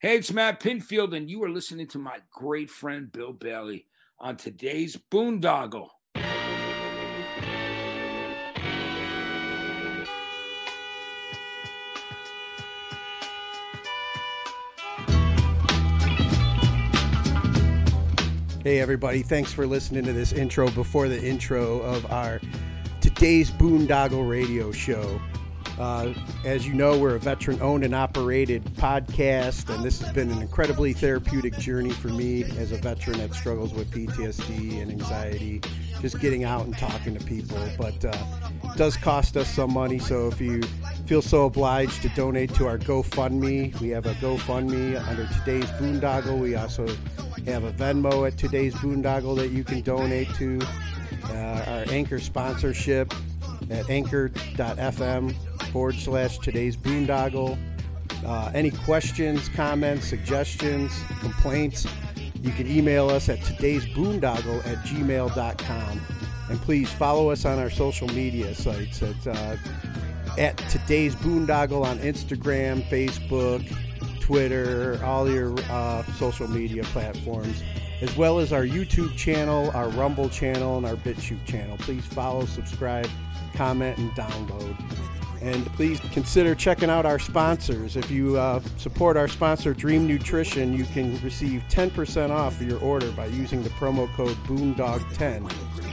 Hey, it's Matt Pinfield, and you are listening to my great friend Bill Bailey on today's Boondoggle. Hey, everybody, thanks for listening to this intro before the intro of our today's Boondoggle radio show. Uh, as you know, we're a veteran owned and operated podcast, and this has been an incredibly therapeutic journey for me as a veteran that struggles with PTSD and anxiety, just getting out and talking to people. But uh, it does cost us some money, so if you feel so obliged to donate to our GoFundMe, we have a GoFundMe under today's Boondoggle. We also have a Venmo at today's Boondoggle that you can donate to. Uh, our Anchor sponsorship at anchor.fm forward slash today's boondoggle. Uh, any questions, comments, suggestions, complaints, you can email us at today's boondoggle at gmail.com. And please follow us on our social media sites at, uh, at today's boondoggle on Instagram, Facebook, Twitter, all your uh, social media platforms, as well as our YouTube channel, our Rumble channel, and our BitChute channel. Please follow, subscribe, comment, and download. And please consider checking out our sponsors. If you uh, support our sponsor, Dream Nutrition, you can receive 10% off your order by using the promo code BOONDOG10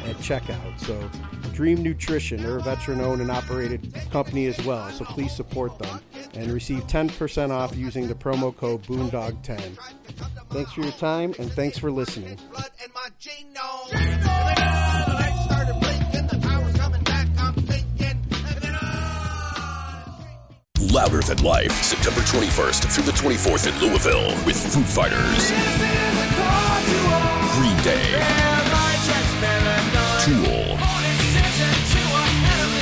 at checkout. So, Dream Nutrition, they're a veteran owned and operated company as well. So, please support them and receive 10% off using the promo code BOONDOG10. Thanks for your time and thanks for listening. Louder Than Life, September 21st through the 24th in Louisville with Foo Fighters, Green Day, Tool,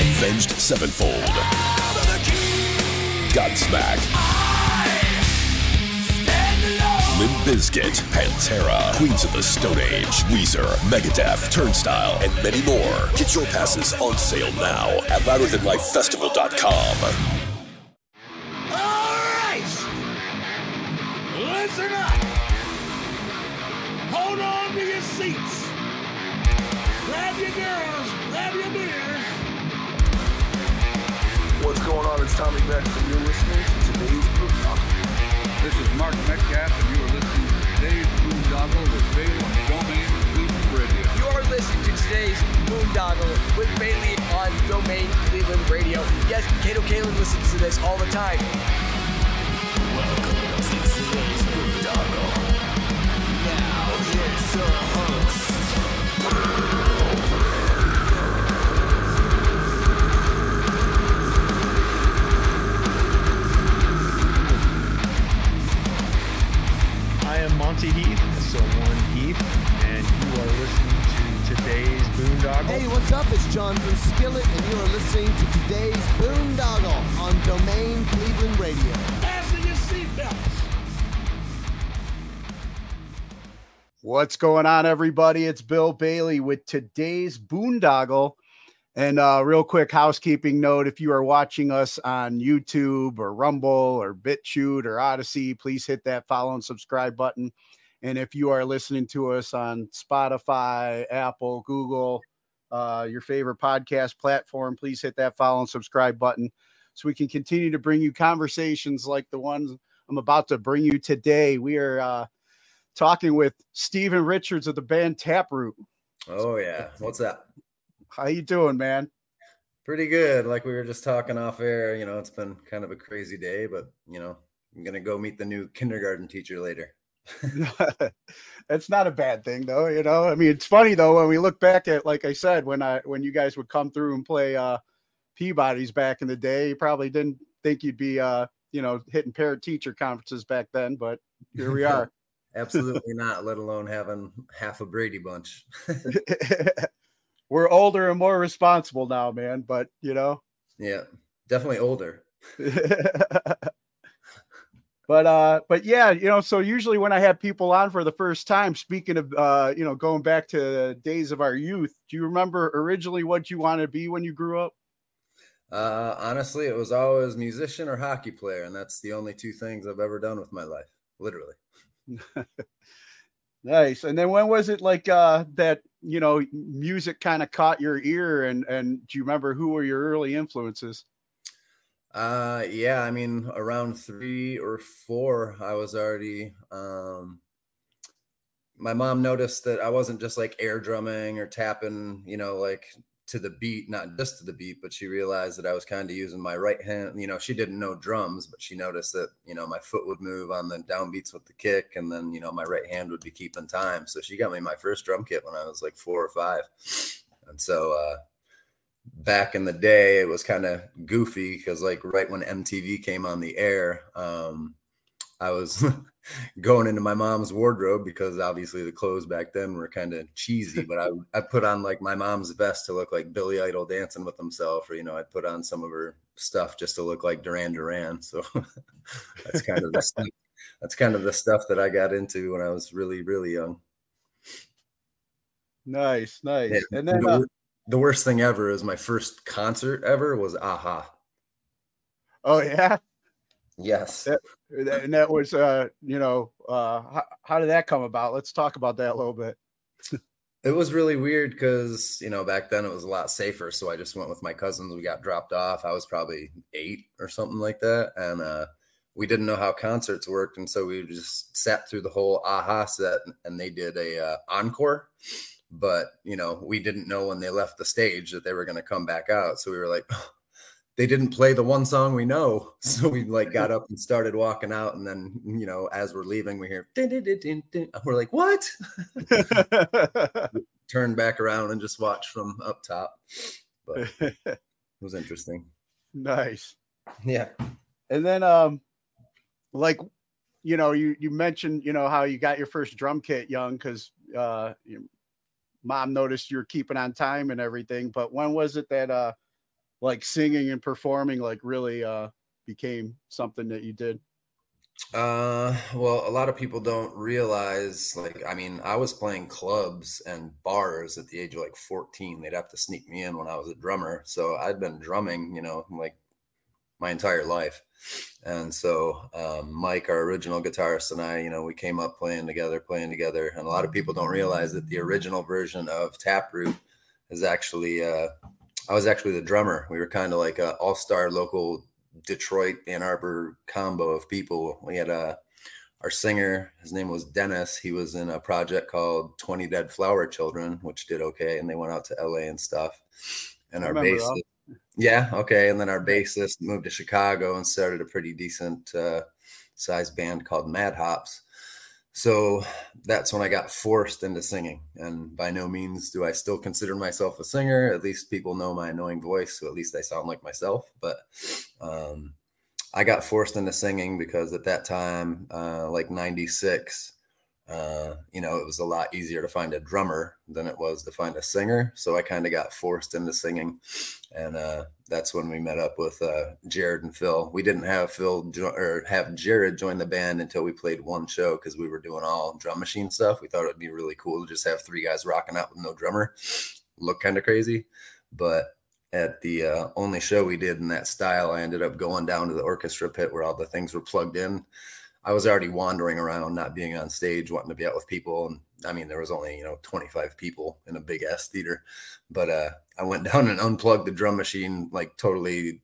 Avenged Sevenfold, Godsmack, Limp Bizkit, Pantera, Queens of the Stone Age, Weezer, Megadeth, Turnstile, and many more. Get your passes on sale now at louderthanlifefestival.com. Listen up! Hold on to your seats! Grab your girls, grab your beers! What's going on? It's Tommy Beck, and you're listening to today's Boondoggle. This is Mark Metcalf, and you are listening to today's Boondoggle with Bailey on Domain Cleveland Radio. You are listening to today's Boondoggle with Bailey on Domain Cleveland Radio. Yes, Kato Kaelin listens to this all the time. Welcome Skillet, and you are listening to today's Boondoggle on Domain Cleveland Radio. What's going on, everybody? It's Bill Bailey with today's Boondoggle. And uh, real quick housekeeping note if you are watching us on YouTube or Rumble or BitChute or Odysee, please hit that follow and subscribe button. And if you are listening to us on Spotify, Apple, Google, uh, your favorite podcast platform, please hit that follow and subscribe button so we can continue to bring you conversations like the ones I'm about to bring you today. We are uh, talking with Stephen Richards of the band Taproot. Oh yeah, what's up? How you doing, man? Pretty good. Like we were just talking off air, you know, it's been kind of a crazy day, but you know, I'm gonna go meet the new kindergarten teacher later. That's not a bad thing though, you know. I mean, it's funny though when we look back at like I said when I when you guys would come through and play uh Peabody's back in the day, you probably didn't think you'd be uh, you know, hitting parent teacher conferences back then, but here we are. Absolutely not, let alone having half a Brady bunch. We're older and more responsible now, man, but you know, yeah, definitely older. but uh but yeah you know so usually when i have people on for the first time speaking of uh you know going back to the days of our youth do you remember originally what you wanted to be when you grew up Uh honestly, it was always musician or hockey player, and that's the only two things I've ever done with my life. literally. nice. And then when was it like uh that, you know, music kind of caught your ear and and do you remember who were your early influences? Uh yeah, I mean around 3 or 4 I was already um my mom noticed that I wasn't just like air drumming or tapping, you know, like to the beat, not just to the beat, but she realized that I was kind of using my right hand. You know, she didn't know drums, but she noticed that, you know, my foot would move on the downbeats with the kick, and then, you know, my right hand would be keeping time. So she got me my first drum kit when I was like four or five. And so, uh, back in the day, it was kind of goofy because, like, right when MTV came on the air, um, I was going into my mom's wardrobe because obviously the clothes back then were kind of cheesy, but I I put on like my mom's vest to look like Billy Idol dancing with himself, or you know, I'd put on some of her stuff just to look like Duran Duran. So that's kind of the stuff, that's kind of the stuff that I got into when I was really really young. Nice, nice. Yeah, and then the, uh, the worst thing ever is my first concert ever was a-ha. Oh yeah. Yes. That, and that was, uh, you know, uh, how, how did that come about? Let's talk about that a little bit. it was really weird because, you know, back then it was a lot safer. So I just went with my cousins. We got dropped off. I was probably eight or something like that. And, uh, we didn't know how concerts worked. And so we just sat through the whole a-ha set and they did a uh, encore but you know we didn't know when they left the stage that they were going to come back out so we were like they didn't play the one song we know. So we like got up and started walking out. And then, you know, as we're leaving, we hear, din, din, din, we're like, what? Turn back around and just watch from up top. But it was interesting. Nice. Yeah. And then, um, like, you know, you, you mentioned, you know, how you got your first drum kit young because uh, your mom noticed you were keeping on time and everything. But when was it that, uh, like singing and performing like really uh became something that you did? Uh, well, a lot of people don't realize, like, I mean, I was playing clubs and bars at the age of like 14. They'd have to sneak me in when I was a drummer. So I'd been drumming, you know, like my entire life. And so, um, Mike, our original guitarist, and I, you know, we came up playing together, playing together. And a lot of people don't realize that the original version of Taproot is actually, uh, I was actually the drummer. We were kind of like a all star local Detroit Ann Arbor combo of people. We had a uh, our singer, his name was Dennis. He was in a project called 20 Dead Flower Children, which did okay. And they went out to LA and stuff. And our bassist, yeah, okay. And then our bassist moved to Chicago and started a pretty decent uh, sized band called Mad Hops so that's when I got forced into singing. And by no means do I still consider myself a singer. At least people know my annoying voice, so at least I sound like myself. But um, I got forced into singing because at that time, uh, like 96, uh, you know, it was a lot easier to find a drummer than it was to find a singer. So I kind of got forced into singing. And uh, that's when we met up with uh, Jared and Phil. We didn't have Phil jo- or have Jared join the band until we played one show because we were doing all drum machine stuff. We thought it'd be really cool to just have three guys rocking out with no drummer. Look kind of crazy. But at the uh, only show we did in that style, I ended up going down to the orchestra pit where all the things were plugged in I was already wandering around, not being on stage, wanting to be out with people. And I mean, there was only, you know, 25 people in a big ass theater. But uh, I went down and unplugged the drum machine, like totally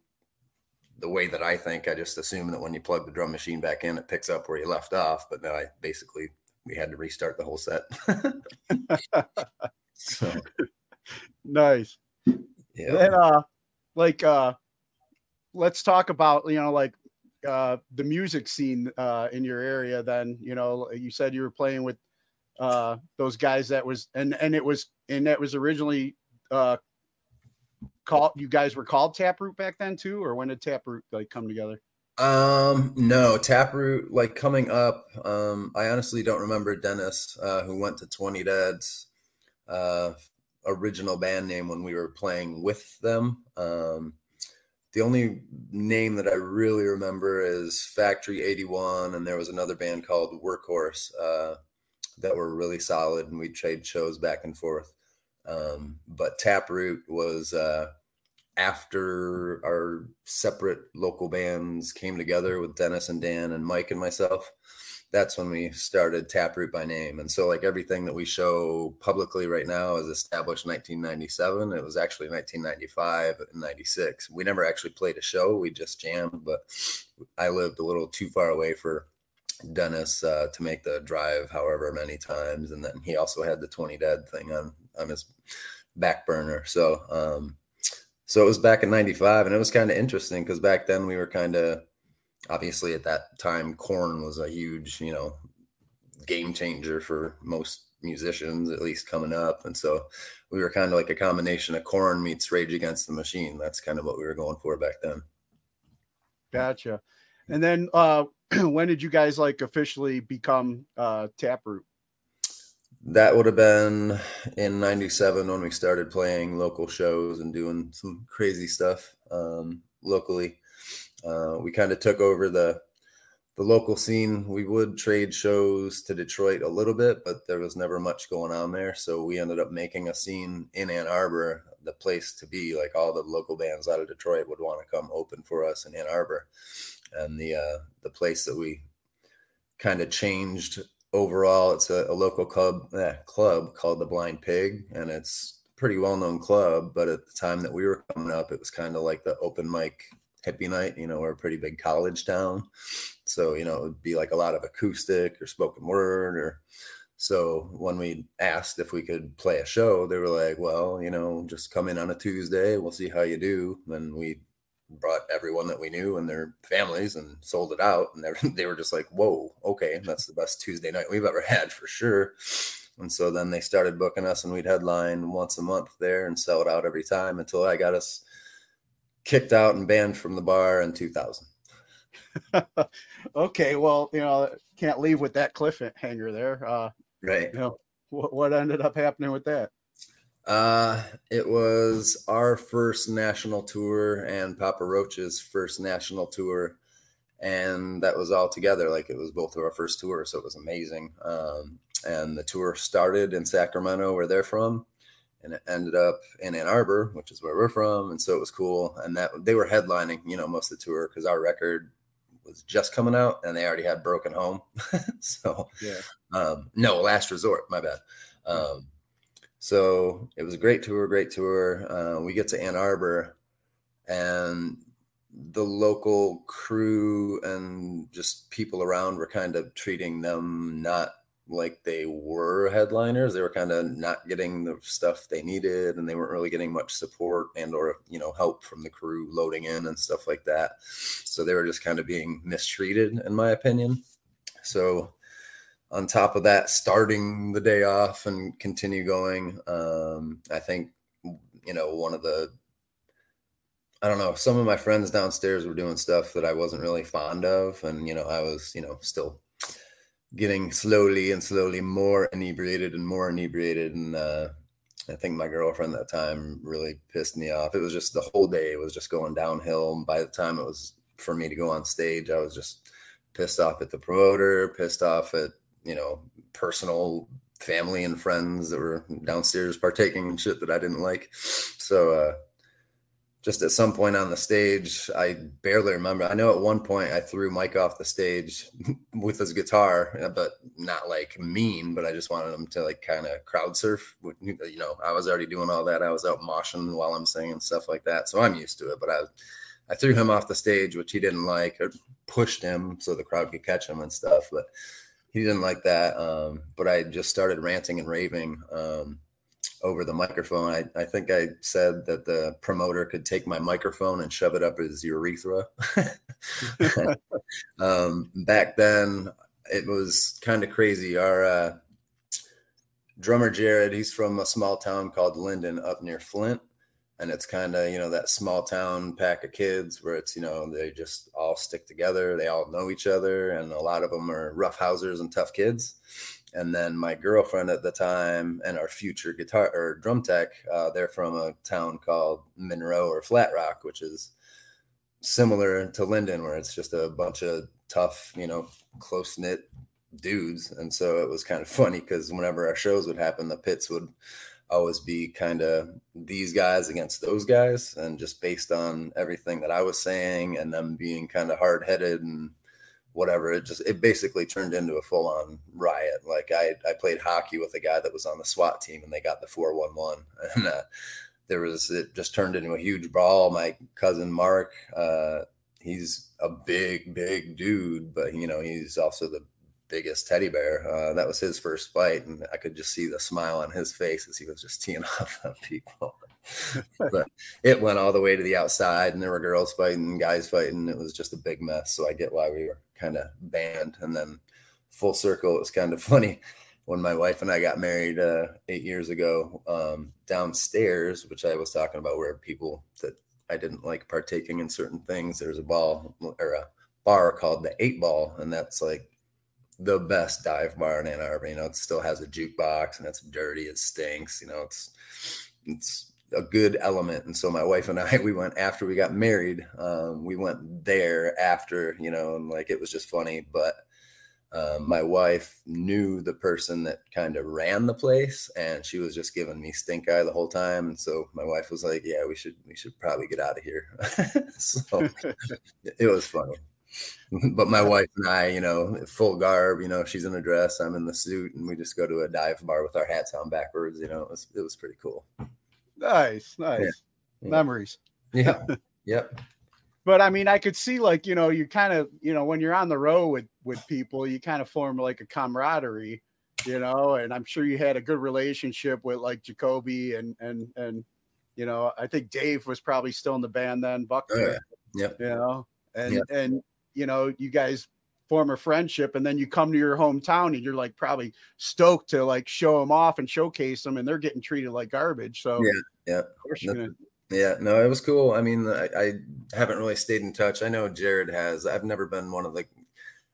the way that I think. I just assume that when you plug the drum machine back in, it picks up where you left off. But no, I basically, we had to restart the whole set. so nice. Yeah. Then, uh, like, uh, let's talk about, you know, like uh, the music scene uh, in your area then you know you said you were playing with uh, those guys that was and and it was and that was originally uh, called you guys were called taproot back then too or when did taproot like come together? Um no taproot like coming up um i honestly don't remember dennis uh who went to 20 dads uh original band name when we were playing with them. Um the only name that I really remember is Factory 81, and there was another band called Workhorse uh, that were really solid, and we trade shows back and forth. Um, but Taproot was uh, after our separate local bands came together with Dennis and Dan and Mike and myself. That's when we started Taproot by name. And so like everything that we show publicly right now is established 1997. It was actually 1995 and 96. We never actually played a show. We just jammed, but I lived a little too far away for Dennis uh, to make the drive however many times. And then he also had the 20 dead thing on, on his back burner. So, um, so it was back in 95 and it was kind of interesting because back then we were kind of obviously at that time Korn was a huge you know game changer for most musicians at least coming up. And so we were kind of like a combination of Korn meets rage against the machine. That's kind of what we were going for back then. Gotcha. And then uh when did you guys like officially become uh taproot? That would have been in 97 when we started playing local shows and doing some crazy stuff um, locally uh, we kind of took over the the local scene. We would trade shows to Detroit a little bit, but there was never much going on there. So we ended up making a scene in Ann Arbor, the place to be. Like all the local bands out of Detroit would want to come open for us in Ann Arbor, and the uh, the place that we kind of changed overall. It's a, a local club eh, club called the Blind Pig, and it's pretty well known club. But at the time that we were coming up, it was kind of like the open mic hippie night. You know, we're a pretty big college town. So, you know, it would be like a lot of acoustic or spoken word or so when we asked if we could play a show, they were like, well, you know, just come in on a Tuesday. We'll see how you do. And we brought everyone that we knew and their families and sold it out. And they were just like, whoa, okay, that's the best Tuesday night we've ever had for sure. And so then they started booking us and we'd headline once a month there and sell it out every time until I got us kicked out and banned from the bar in 2000. okay, well, you know, can't leave with that cliffhanger there. Uh, right. You know, what, what ended up happening with that? Uh, it was our first national tour and Papa Roach's first national tour. And that was all together. Like it was both of our first tours. So it was amazing. Um, and the tour started in Sacramento, where they're from and it ended up in Ann Arbor, which is where we're from, and so it was cool. And that they were headlining, you know, most of the tour because our record was just coming out, and they already had Broken Home. so, yeah, um, no, Last Resort, my bad. Um, so it was a great tour, great tour. Uh, we get to Ann Arbor, and the local crew and just people around were kind of treating them not like they were headliners. They were kind of not getting the stuff they needed, and they weren't really getting much support and or you know help from the crew loading in and stuff like that. So they were just kind of being mistreated, in my opinion. So on top of that, starting the day off and continue going, um, I think you know one of the I don't know. Some of my friends downstairs were doing stuff that I wasn't really fond of, and you know, I was, you know, still getting slowly and slowly more inebriated and more inebriated and uh, i think my girlfriend at that time really pissed me off. It was just the whole day was just going downhill and by the time it was for me to go on stage i was just pissed off at the promoter pissed off at you know personal family and friends that were downstairs partaking in shit that i didn't like. So uh just at some point on the stage, I barely remember. I know at one point I threw Mike off the stage with his guitar, uh, but not like mean, but I just wanted him to like kind of crowd surf. You know, I was already doing all that. I was out moshing while I'm singing stuff like that. So I'm used to it, but I, I threw him off the stage, which he didn't like, or pushed him so the crowd could catch him and stuff, but he didn't like that. Um, but I just started ranting and raving. Um, over the microphone. I, I think I said that the promoter could take my microphone and shove it up his urethra. um, back then, it was kind of crazy. Our uh, drummer Jared, he's from a small town called Linden up near Flint. And it's kind of, you know, that small town pack of kids where it's, you know, they just all stick together. They all know each other. And a lot of them are roughhousers and tough kids and then my girlfriend at the time and our future guitar or drum tech uh, they're from a town called monroe or flat rock which is similar to linden where it's just a bunch of tough you know close-knit dudes. And so it was kind of funny because whenever our shows would happen the pits would always be kind of these guys against those guys and just based on everything that i was saying and them being kind of hard-headed and whatever. It just it basically turned into a full on riot. Like I I played hockey with a guy that was on the SWAT team, and they got the four one one, and uh, there was it just turned into a huge brawl. My cousin Mark, uh, he's a big big dude, but you know he's also the biggest teddy bear. Uh, that was his first fight, and I could just see the smile on his face as he was just teeing off on people. but it went all the way to the outside, and there were girls fighting, guys fighting. It was just a big mess. So I get why we were kind of banned. And then full circle, it was kind of funny when my wife and I got married uh, eight years ago. Um, downstairs, which I was talking about, where people that I didn't like partaking in certain things. There's a ball or a bar called the Eight Ball, and that's like the best dive bar in Ann Arbor. You know, it still has a jukebox and it's dirty, it stinks. You know, it's it's a good element. And so my wife and I, we went after we got married. Um, we went there after, you know, and like it was just funny. But um, my wife knew the person that kind of ran the place, and she was just giving me stink eye the whole time. And so my wife was like, "Yeah, we should we should probably get out of here." so it was funny. but my wife and I, you know, full garb, you know, she's in a dress, I'm in the suit, and we just go to a dive bar with our hats on backwards. You know, it was it was pretty cool. Nice, nice Yeah. Memories. Yeah. yep. But I mean, I could see like you know, you kind of you know when you're on the road with with people, you kind of form like a camaraderie, you know. And I'm sure you had a good relationship with like Jacoby and and and you know, I think Dave was probably still in the band then. Buck, Oh, yeah. Yep. you know, and Yep. and you know, you guys form a friendship, and then you come to your hometown, and you're like probably stoked to like show them off and showcase them, and they're getting treated like garbage. So Yeah. Yeah. of course you're gonna Yeah, no, it was cool. I mean, I, I haven't really stayed in touch. I know Jared has. I've never been one of the.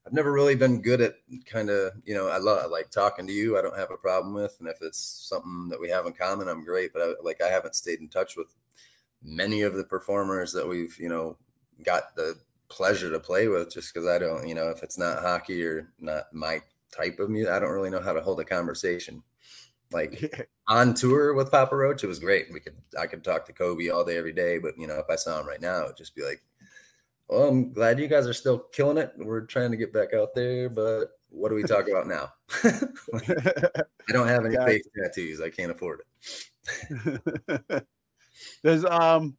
I've never really been good at kind of, you know, I love I like talking to you. I don't have a problem with, and if it's something that we have in common, I'm great. But I, like, I haven't stayed in touch with many of the performers that we've, you know, got the pleasure to play with. Just because I don't, you know, if it's not hockey or not my type of music, I don't really know how to hold a conversation. Like on tour with Papa Roach, it was great. We could I could talk to Coby all day, every day. But you know, if I saw him right now, it'd just be like, Well, I'm glad you guys are still killing it. We're trying to get back out there, but what do we talk about now? I don't have any face tattoos. I can't afford it. There's um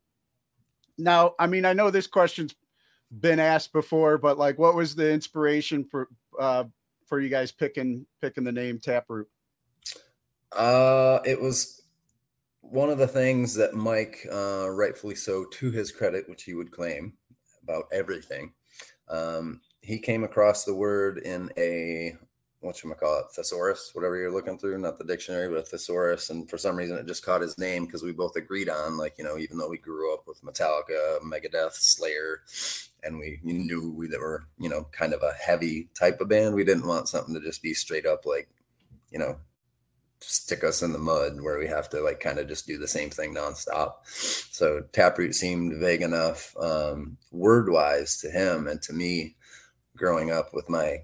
now, I mean, I know this question's been asked before, but like what was the inspiration for uh for you guys picking picking the name Taproot? Uh, it was one of the things that Mike, uh, rightfully so, to his credit, which he would claim about everything. Um, he came across the word in a what you call it, thesaurus, whatever you're looking through, not the dictionary, but a thesaurus. And for some reason, it just caught his name because we both agreed on, like, you know, even though we grew up with Metallica, Megadeth, Slayer, and we knew we were, you know, kind of a heavy type of band, we didn't want something to just be straight up like, you know, stick us in the mud where we have to like kind of just do the same thing nonstop. So Taproot seemed vague enough um, word wise to him and to me growing up with my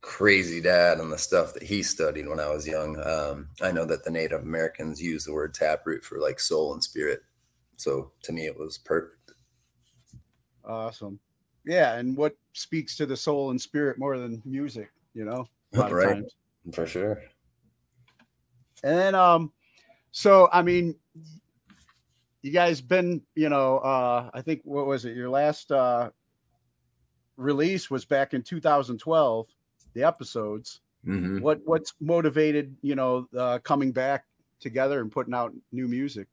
crazy dad and the stuff that he studied when I was young. Um, I know that the Native Americans use the word taproot for like soul and spirit. So to me, it was perfect. Awesome. Yeah, and what speaks to the soul and spirit more than music, you know? A lot of Right. times. For sure. And then um so I mean you guys been, you know, uh I think what was it? Your last uh release was back in 2012, the episodes. Mhm. What what's motivated, you know, uh coming back together and putting out new music?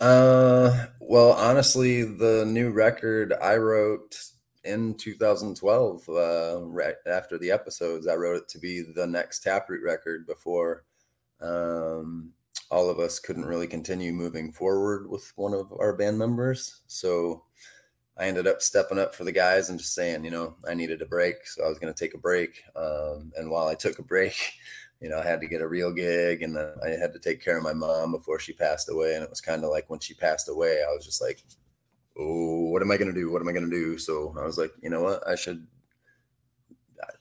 Uh, well, honestly, the new record I wrote in 2012, uh, right after the episodes, I wrote it to be the next Taproot record before um, all of us couldn't really continue moving forward with one of our band members. So I ended up stepping up for the guys and just saying, you know, I needed a break. So I was going to take a break. Um, and while I took a break, you know, I had to get a real gig and then I had to take care of my mom before she passed away. And it was kind of like when she passed away, I was just like, oh, what am I going to do? What am I going to do? So I was like, you know what? I should.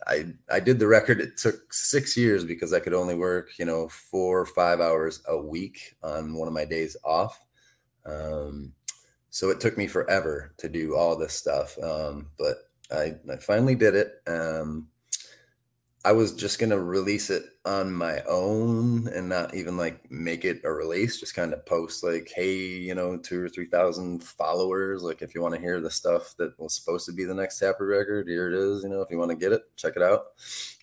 I I did the record. It took six years because I could only work, you know, four or five hours a week on one of my days off. Um, so it took me forever to do all this stuff. Um, but I, I finally did it. Um, I was just gonna release it on my own and not even like make it a release, just kind of post like, hey, you know, two or three thousand followers. Like if you want to hear the stuff that was supposed to be the next Taproot record, here it is. You know, if you want to get it, check it out.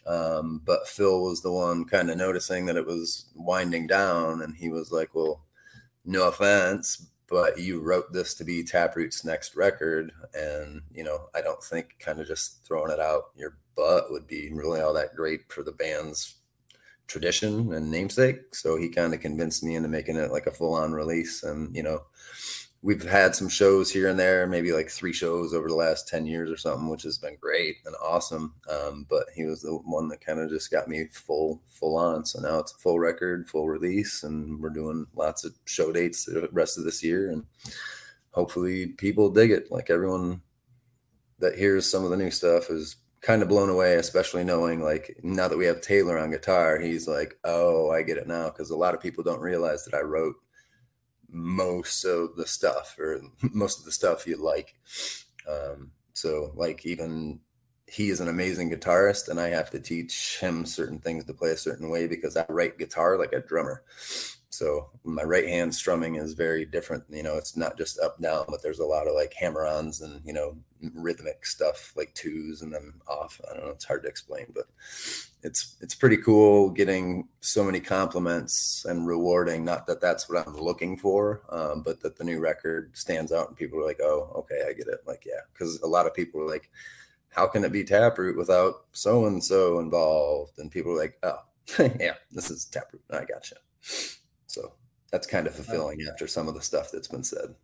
Um, but Phil was the one kind of noticing that it was winding down, and he was like, Well, no offense, but you wrote this to be Taproot's next record. And, you know, I don't think kind of just throwing it out your butt would be really all that great for the band's tradition and namesake. So he kind of convinced me into making it like a full on release. And, you know, we've had some shows here and there, maybe like three shows over the last 10 years or something, which has been great and awesome. Um, but he was the one that kind of just got me full, full on. So now it's a full record, full release, and we're doing lots of show dates the rest of this year. And hopefully people dig it. Like everyone that hears some of the new stuff is kind of blown away, especially knowing like now that we have Taylor on guitar, he's like, oh, I get it now. Cause a lot of people don't realize that I wrote most of the stuff or most of the stuff you like. Um, so like even he is an amazing guitarist and I have to teach him certain things to play a certain way because I write guitar like a drummer. So my right hand strumming is very different. You know, it's not just up down, but there's a lot of like hammer-ons and you know rhythmic stuff like twos and then off. I don't know. It's hard to explain, but it's it's pretty cool getting so many compliments and rewarding. Not that that's what I'm looking for, um, but that the new record stands out and people are like, "Oh, okay, I get it." Like, yeah, because a lot of people are like, "How can it be Taproot without so and so involved?" And people are like, "Oh, yeah, this is Taproot. I gotcha." That's kind of fulfilling after some of the stuff that's been said.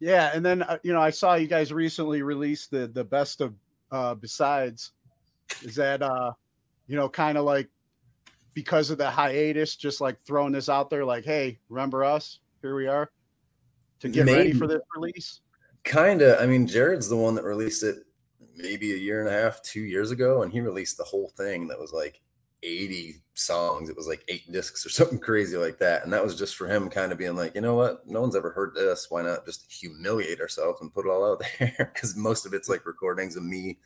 Yeah, and then uh, you know I saw you guys recently release the the best of uh B-sides. Is that uh you know kind of like because of the hiatus, just like throwing this out there, like, hey, remember us? Here we are to get maybe, ready for this release. Kind of. I mean, Jared's the one that released it maybe a year and a half, two years ago, and he released the whole thing that was like 80 songs. It was like eight discs or something crazy like that. And that was just for him kind of being like, you know what? No one's ever heard this. Why not just humiliate ourselves and put it all out there? Because most of it's like recordings of me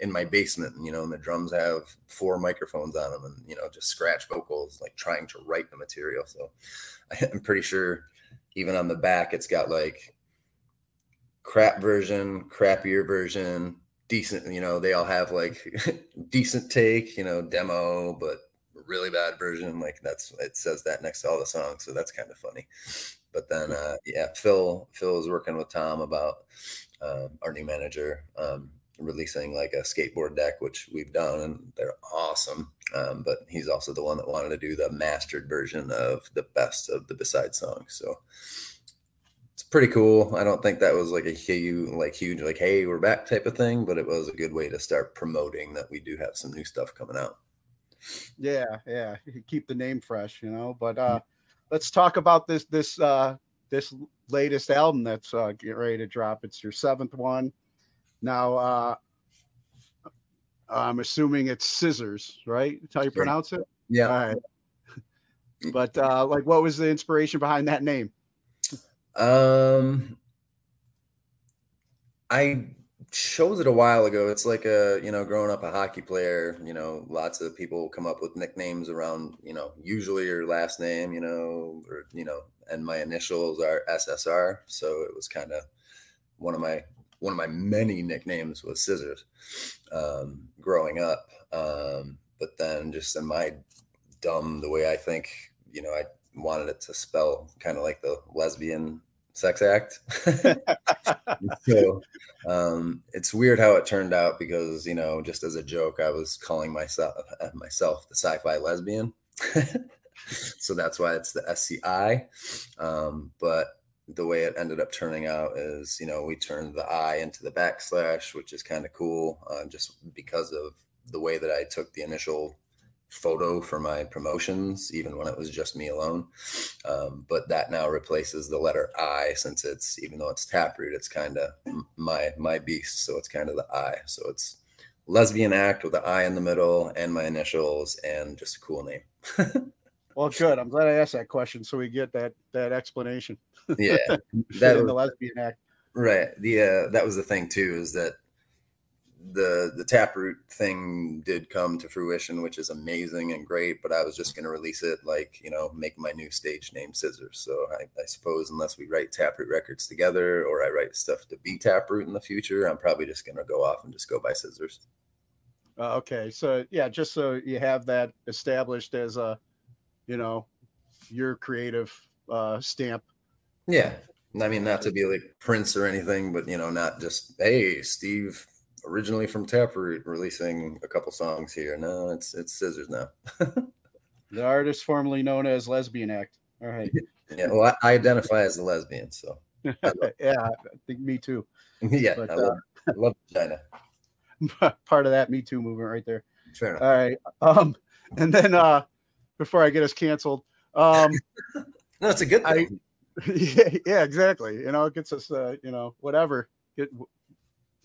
in my basement, you know, and the drums have four microphones on them and, you know, just scratch vocals, like trying to write the material. So I'm pretty sure even on the back, it's got like crap version, crappier version, decent, you know, they all have like decent take, you know, demo, but really bad version. Like that's it says that next to all the songs. So that's kind of funny. But then uh yeah, Phil Phil is working with Tom about uh, our new manager um releasing like a skateboard deck, which we've done and they're awesome. Um, but he's also the one that wanted to do the mastered version of the best of the B-side songs. So it's pretty cool. I don't think that was like a huge, like huge, like hey, we're back type of thing, but it was a good way to start promoting that we do have some new stuff coming out. Yeah, yeah, keep the name fresh, you know. But uh let's talk about this this uh this latest album that's uh getting ready to drop. It's your seventh one. Now uh I'm assuming it's Scissors, right? That's how you pronounce it? Yeah. All right. But uh like what was the inspiration behind that name? Um, I chose it a while ago. It's like a, you know, growing up a hockey player, you know, lots of people come up with nicknames around, you know, usually your last name, you know, or, you know, and my initials are SSR. So it was kind of one of my, one of my many nicknames was Scissors um, growing up. Um, but then just in my dumb, the way I think, you know, I wanted it to spell kind of like the lesbian sex act. so um, it's weird how it turned out because you know, just as a joke, I was calling myself uh, myself the sci-fi lesbian. so that's why it's the SCI. Um, but the way it ended up turning out is, you know, we turned the I into the backslash, which is kind of cool, uh, just because of the way that I took the initial photo for my promotions, even when it was just me alone. Um, but that now replaces the letter I, since it's even though it's Taproot, it's kind of my my beast. So it's kind of the I. So it's lesbian act with the I in the middle and my initials and just a cool name. well, good. I'm glad I asked that question so we get that that explanation. Yeah, that was, the lesbian act. Right. The uh, that was the thing too is that the the taproot thing did come to fruition, which is amazing and great. But I was just going to release it like you know, make my new stage name Scissors. So I, I suppose unless we write Taproot records together, or I write stuff to be Taproot in the future, I'm probably just going to go off and just go by Scissors. Uh, okay, so yeah, just so you have that established as a, you know, your creative uh, stamp. Yeah, I mean, not to be like Prince or anything, but you know, not just hey, Steve, originally from Taproot, releasing a couple songs here. No, it's it's Scissors now. the artist formerly known as Lesbian Act. All right. Yeah, well, I, I identify as a lesbian, so yeah, I think me too. yeah, But, I love, I love vagina. part of that Me Too movement right there. Fair enough. All right. Um, and then uh before I get us canceled, um No, it's a good I thing. yeah, yeah, exactly. You know, it gets us uh, you know, whatever. Get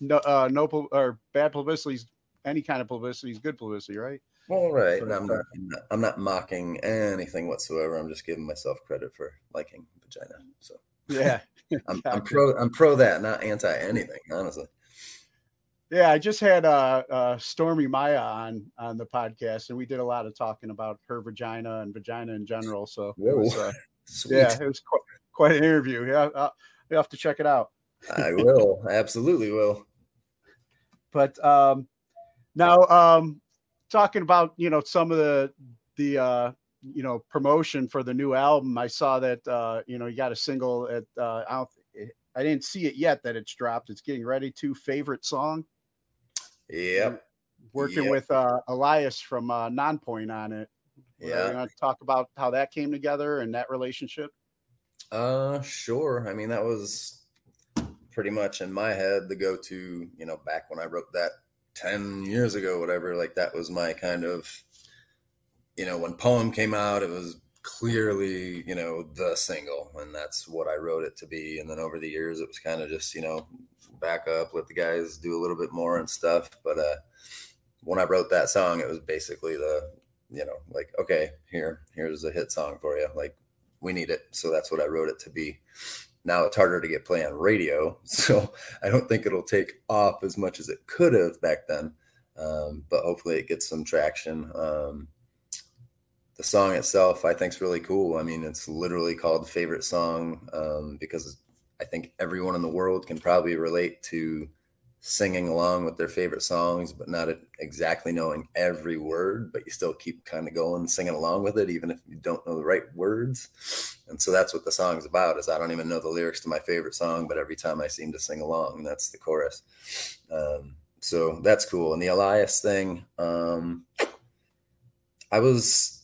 no uh no or bad publicity is any kind of publicity is good publicity, right? All right, But, I'm not, I'm not. I'm not mocking anything whatsoever. I'm just giving myself credit for liking vagina. So Yeah. I'm, I'm pro. I'm pro that, not anti anything. Honestly. Yeah, I just had uh, uh, Stormi Maya on on the podcast, and we did a lot of talking about her vagina and vagina in general. So it was, uh, yeah, it was quite, quite an interview. Yeah, uh, you have to check it out. I will. I absolutely will. But um, now, um, talking about you know some of the the uh, you know promotion for the new album, I saw that uh, you know you got a single at uh, I, don't, I didn't see it yet that it's dropped. It's getting ready to favorite song. Yeah. working Yep. with uh, Elias from uh, Nonpoint on it. Yeah. you want to talk about how that came together and that relationship? Uh, sure. I mean, that was pretty much in my head the go-to. You know, back when I wrote that ten years ago, whatever. Like that was my kind of, you know, when poem came out, it was clearly, you know, the single, and that's what I wrote it to be. And then over the years, it was kind of just, you know, back up, let the guys do a little bit more and stuff. But uh, when I wrote that song, it was basically the, you know, like okay, here, here's a hit song for you, like we need it. So that's what I wrote it to be. Now it's harder to get play on radio, so I don't think it'll take off as much as it could have back then. Um, but hopefully it gets some traction. Um, the song itself, I think, is really cool. I mean, it's literally called "Favorite Song" um, because I think everyone in the world can probably relate to singing along with their favorite songs, but not exactly knowing every word, but you still keep kind of going, singing along with it, even if you don't know the right words. And so that's what the song's about is I don't even know the lyrics to my favorite song, but every time I seem to sing along, that's the chorus. Um, so that's cool. And the Elias thing, um, I was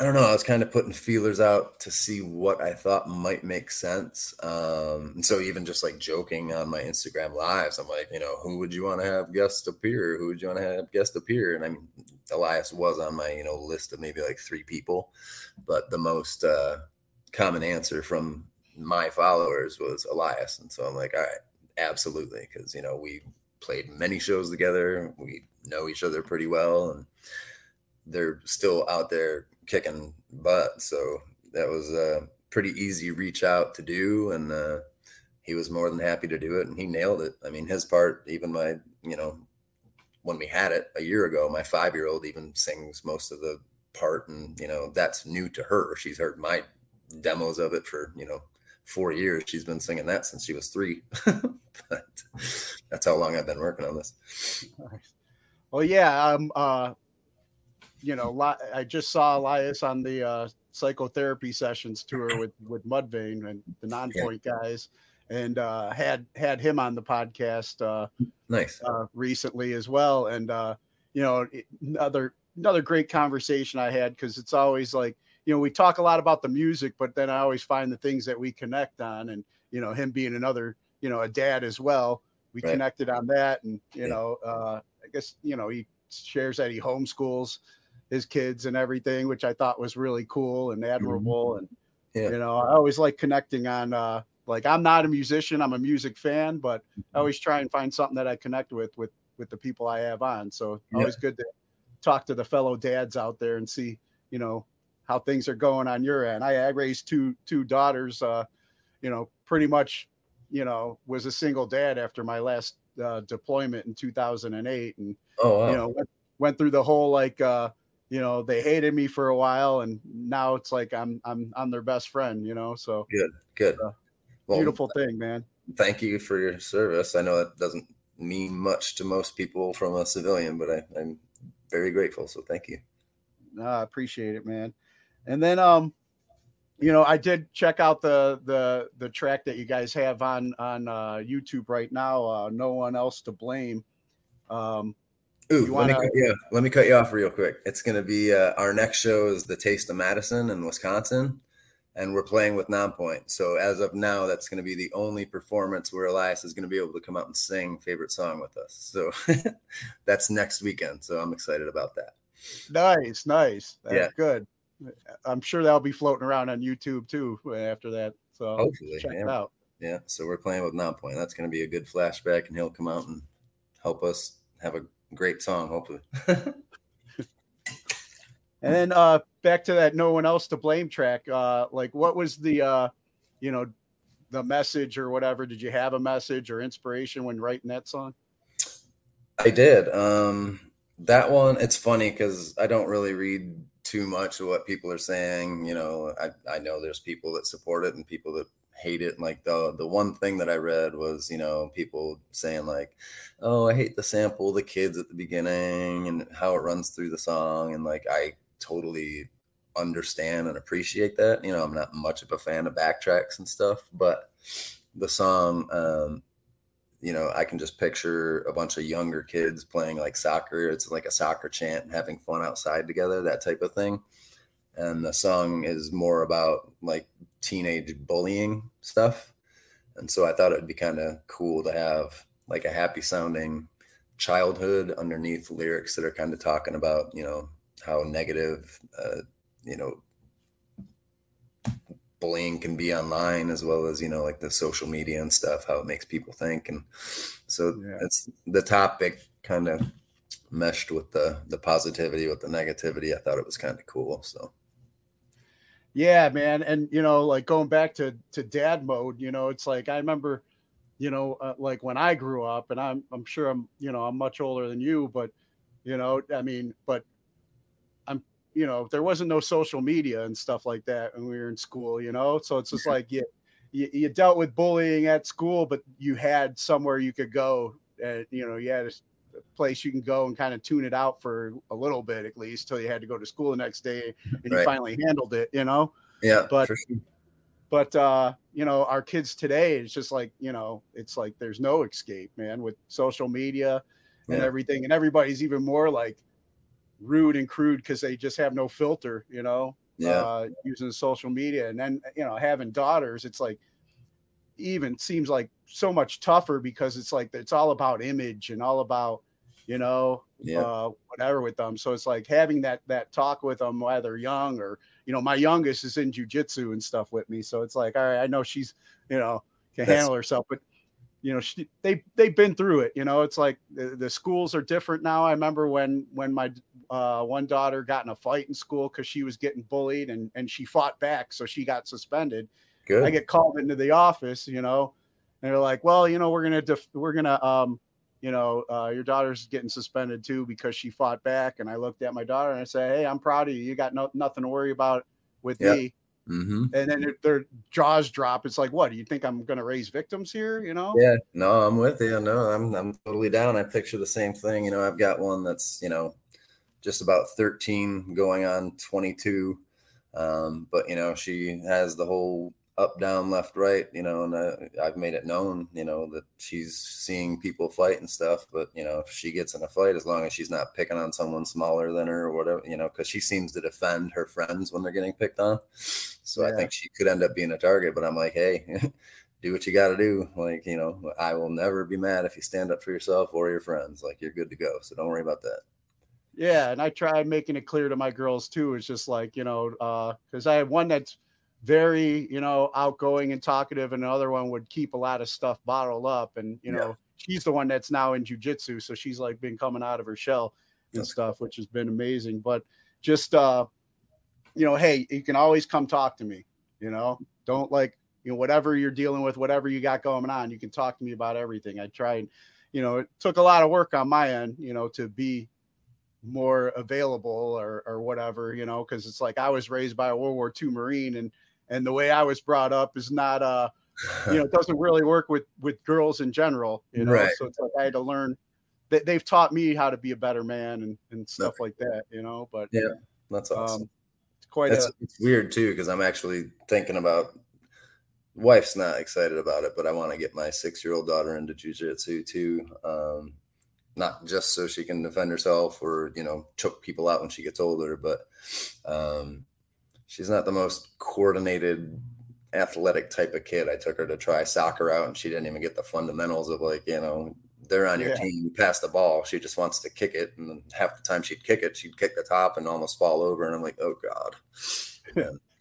I don't know. I was kind of putting feelers out to see what I thought might make sense. Um, and so even just like joking on my Instagram lives, I'm like, you know, who would you want to have guest appear? Who would you want to have guest appear? And I mean, Elias was on my, you know, list of maybe like three people, but the most uh, common answer from my followers was Elias. And so I'm like, all right, absolutely. Cause, you know, we played many shows together. We know each other pretty well. And they're still out there kicking butt. So that was a pretty easy reach out to do. And uh, he was more than happy to do it and he nailed it. I mean, his part, even my, you know, when we had it a year ago, my five year old even sings most of the part. And, you know, that's new to her. She's heard my demos of it for, you know, four years. She's been singing that since she was three. but that's how long I've been working on this. Well, yeah. Um, uh, you know, I just saw Elias on the uh, psychotherapy sessions tour with with Mudvayne and the Nonpoint guys, and uh, had had him on the podcast uh, Nice. uh, recently as well. And uh, you know, another another great conversation I had because it's always like you know we talk a lot about the music, but then I always find the things that we connect on, and you know, him being another you know a dad as well, we Right. connected on that, and you Yeah. know, uh, I guess you know he shares that he homeschools his kids and everything, which I thought was really cool and admirable. And Mm-hmm. Yeah. you know, I always like connecting on uh like I'm not a musician, I'm a music fan, but Mm-hmm. I always try and find something that I connect with with with the people I have on. So Yeah. always good to talk to the fellow dads out there and see, you know, how things are going on your end. I, I raised two two daughters, uh, you know, pretty much, you know, was a single dad after my last uh, deployment in 2008, and Oh, wow. you know went, went through the whole like uh, you know they hated me for a while, and now it's like I'm I'm I'm their best friend. You know, so good, good. uh, Well, beautiful thing, man. thank you for your service. I know that doesn't mean much to most people from a civilian, but I, I'm very grateful. So thank you. No, I appreciate it, man. And then um, you know, I did check out the the the track that you guys have on on uh YouTube right now, uh No One Else to Blame. Um Ooh, You let, me wanna- cut, yeah, let me cut you off real quick. It's going to be uh, our next show is the Taste of Madison in Wisconsin, and we're playing with Nonpoint. So as of now, that's going to be the only performance where Elias is going to be able to come out and sing favorite song with us. So that's next weekend. So I'm excited about that. nice, nice. That's Yeah. good. I'm sure that'll be floating around on YouTube too after that. So Hopefully, check it out. Yeah. So we're playing with Nonpoint. That's going to be a good flashback, and he'll come out and help us have a great song. Hopefully. And then uh back to that no one else to blame track. Uh like what was the uh you know the message or whatever? Did you have a message or inspiration when writing that song? I did. Um, that one, it's funny because I don't really read too much of what people are saying. You know, I, I know there's people that support it and people that hate it. Like the the one thing that I read was, you know, people saying like, "Oh, I hate the sample, the kids at the beginning, and how it runs through the song." And like, I totally understand and appreciate that. You know, I'm not much of a fan of backtracks and stuff, but the song, um, you know, I can just picture a bunch of younger kids playing like soccer. It's like a soccer chant and having fun outside together, that type of thing. And the song is more about like teenage bullying stuff. And so I thought it would be kind of cool to have like a happy sounding childhood underneath lyrics that are kind of talking about, you know, how negative, uh, you know, bullying can be online as well as you know like the social media and stuff how it makes people think and so Yeah. it's the topic kind of meshed with the the positivity with the negativity i thought it was kind of cool so Yeah, man, and you know, like going back to to dad mode, you know, it's like I remember, you know, uh, like when I grew up, and I'm I'm sure I'm you know I'm much older than you, but you know, I mean, but I'm you know there wasn't no social media and stuff like that when we were in school, you know, so it's just like you you, you dealt with bullying at school, but you had somewhere you could go, and you know, you had a place you can go and kind of tune it out for a little bit at least till you had to go to school the next day and you finally handled it, you know yeah But- sure. but uh you know our kids today it's just like you know it's like there's no escape man with social media and Yeah. everything and everybody's even more like rude and crude because they just have no filter you know Yeah. uh using social media and then you know having daughters it's like even seems like so much tougher because it's like it's all about image and all about you know Yeah. uh whatever with them. So it's like having that that talk with them while they're young or you know my youngest is in jujitsu and stuff with me. So it's like all right i know she's you know can That's- handle herself but you know she, they they've been through it you know? It's like the, the schools are different now. I remember when when my uh, one daughter got in a fight in school because she was getting bullied and and she fought back so she got suspended good I get called into the office, you know, and they're like, "Well, you know, we're gonna def- we're gonna um, you know, uh, your daughter's getting suspended too because she fought back." And I looked at my daughter and I said, "Hey, I'm proud of you. You got no- nothing to worry about with Yeah. me." hmm And then it- their jaws drop. It's like, "What? Do you think I'm gonna raise victims here?" You know? yeah no i'm with you no i'm i'm totally down i picture the same thing you know i've got one that's you know just about 13 going on 22 um but you know she has the whole up down left right you know and uh, i've made it known you know that she's seeing people fight and stuff but you know if she gets in a fight as long as she's not picking on someone smaller than her or whatever you know because she seems to defend her friends when they're getting picked on so i think she could end up being a target but i'm like hey do what you got to do. Like, you know, I will never be mad if you stand up for yourself or your friends. Like, you're good to go. So don't worry about that. Yeah, and I tried making it clear to my girls too. It's just like you know, because I have one that's very you know outgoing and talkative, and another one would keep a lot of stuff bottled up. And you Yeah. know, she's the one that's now in jujitsu, so she's like been coming out of her shell and stuff, which has been amazing. But just uh, you know, hey, you can always come talk to me. You know, don't like you know whatever you're dealing with, whatever you got going on, you can talk to me about everything. I try and you know, it took a lot of work on my end, you know, to be more available or or whatever, you know, because it's like I was raised by a World War II Marine and and the way I was brought up is not uh you know, it doesn't really work with with girls in general, you know. Right. So it's like I had to learn that they've taught me how to be a better man and, and stuff like that, you know. But Yeah, that's awesome. um, it's quite That's a it's weird too because I'm actually thinking about. Wife's not excited about it, but I want to get my six-year-old daughter into jujitsu too. Um, not just so she can defend herself or you know choke people out when she gets older, but um, she's not the most coordinated, athletic type of kid. I took her to try soccer out, and she didn't even get the fundamentals of like you know they're on your Yeah. team, you pass the ball. She just wants to kick it, and then half the time she'd kick it, she'd kick the top and almost fall over, and I'm like, oh god.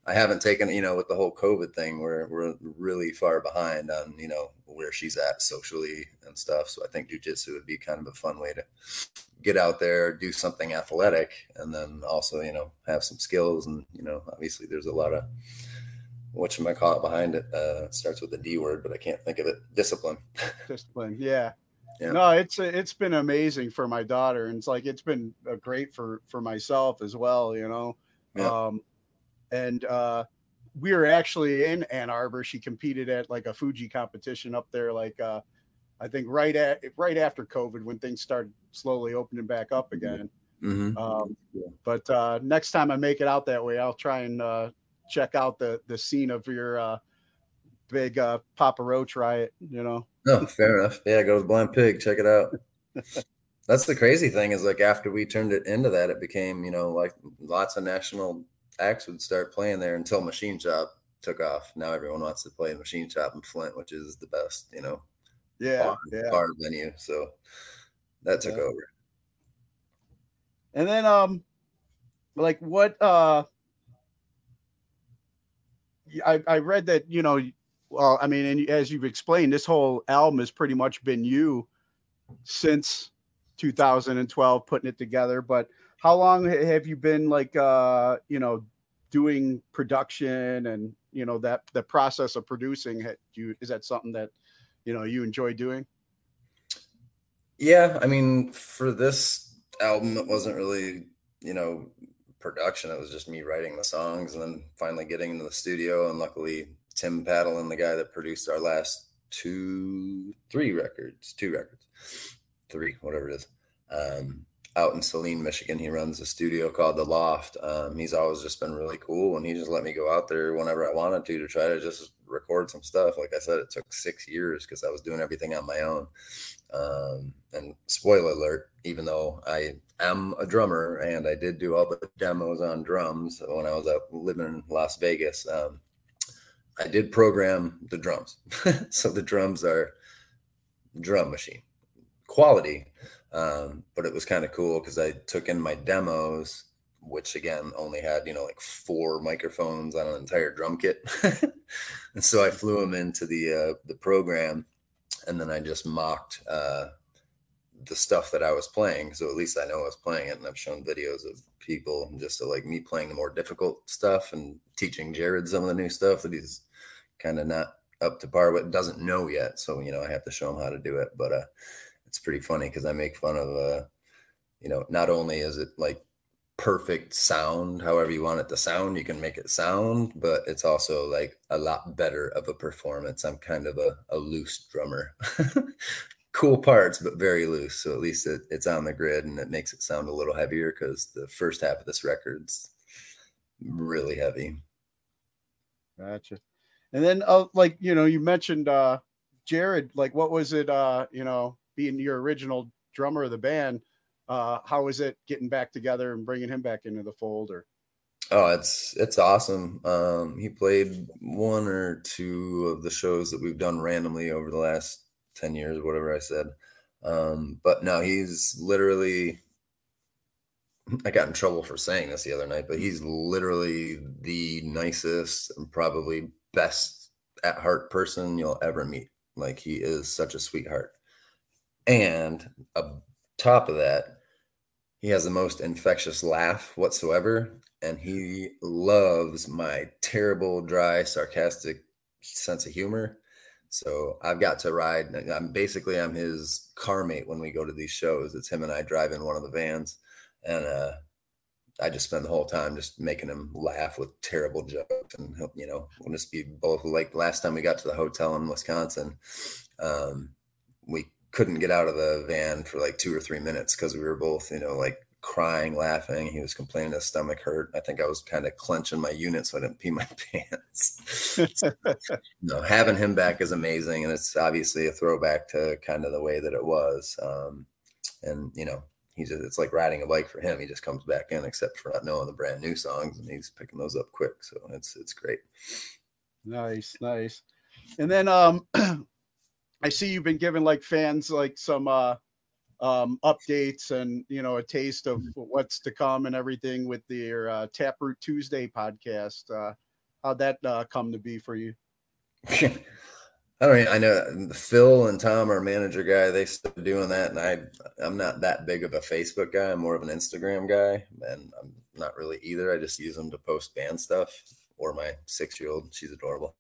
I haven't taken, you know, with the whole COVID thing, we're we're really far behind on, you know, where she's at socially and stuff. So I think jujitsu would be kind of a fun way to get out there, do something athletic, and then also, you know, have some skills. And you know, obviously, there's a lot of what you might call it behind it. Uh, it starts with the D word, but I can't think of it. Discipline. discipline. Yeah. Yeah. No, it's it's been amazing for my daughter, and it's like it's been uh, great for for myself as well. You know, Yeah. um, and uh, we were actually in Ann Arbor. She competed at like a Fuji competition up there, like uh, I think right at right after COVID when things started slowly opening back up again. Mm-hmm. Um, but uh, next time I make it out that way, I'll try and uh, check out the the scene of your uh, big uh, Papa Roach riot. You know. No, fair enough. Yeah, go to the Blind Pig. Check it out. That's the crazy thing is like after we turned it into that, it became you know like lots of national acts would start playing there until Machine Shop took off. Now everyone wants to play Machine Shop in Flint, which is the best you know Yeah, bar, yeah. bar venue. So that took Yeah. over. And then um like what uh I, I read that, you know, well, I mean, and as you've explained, this whole album has pretty much been you since 2012 putting it together. But how long have you been like uh, you know, doing production and you know that the process of producing you is that something that you know you enjoy doing? Yeah, I mean, for this album, it wasn't really, you know, production. It was just me writing the songs and then finally getting into the studio. And luckily, Tim Patalan, the guy that produced our last two, three records, two records, three, whatever it is, um, out in Saline, Michigan, he runs a studio called The Loft. Um, he's always just been really cool, and he just let me go out there whenever I wanted to to try to just record some stuff. Like I said, it took six years because I was doing everything on my own. Um, and spoiler alert, even though I am a drummer and I did do all the demos on drums when I was out living in Las Vegas, um, I did program the drums. so the drums are drum machine quality. Um, but it was kind of cool because I took in my demos, which again only had, you know, like four microphones on an entire drum kit. and so I flew them into the uh, the program and then I just mocked uh, the stuff that I was playing. So at least I know I was playing it, and I've shown videos of people just to like me playing the more difficult stuff and teaching Jared some of the new stuff that he's kind of not up to par with, doesn't know yet. So you know I have to show him how to do it. But uh, it's pretty funny because I make fun of uh, you know not only is it like perfect sound however you want it to sound you can make it sound but it's also like a lot better of a performance. I'm kind of a, a loose drummer. Cool parts but very loose so at least it, it's on the grid and it makes it sound a little heavier because the first half of this record's really heavy. Gotcha. And then uh, like you know, you mentioned uh Jared, like what was it uh, you know, being your original drummer of the band, uh how was it getting back together and bringing him back into the fold or Oh, it's it's awesome. Um, he played one or two of the shows that we've done randomly over the last ten years, whatever I said. Um, but no, he's literally. I got in trouble for saying this the other night, but he's literally the nicest and probably best at heart person you'll ever meet. Like he is such a sweetheart. And on top of that, he has the most infectious laugh whatsoever. And he loves my terrible, dry, sarcastic sense of humor. So I've got to ride. I'm basically I'm his car mate when we go to these shows. It's him and I drive in one of the vans, and uh, I just spend the whole time just making him laugh with terrible jokes, and you know, we'll just be both like last time we got to the hotel in Wisconsin, um, we couldn't get out of the van for like two or three minutes because we were both, you know, like crying, laughing. He was complaining his stomach hurt. I think I was kind of clenching my unit so I didn't pee my pants. no, having him back is amazing, and it's obviously a throwback to kind of the way that it was. Um, and you know, he's just, it's like riding a bike for him. He just comes back in, except for not knowing the brand new songs, and he's picking those up quick. So it's it's great. Nice, nice. And then um, I see you've been giving like fans like some uh um, updates and you know a taste of what's to come and everything with your uh, Taproot Tuesday podcast. Uh, how'd that uh, come to be for you? I don't. I know Phil and Tom, our manager guy, they started doing that, and I, I'm not that big of a Facebook guy. I'm more of an Instagram guy, and I'm not really either. I just use them to post band stuff. Or my six year old, she's adorable.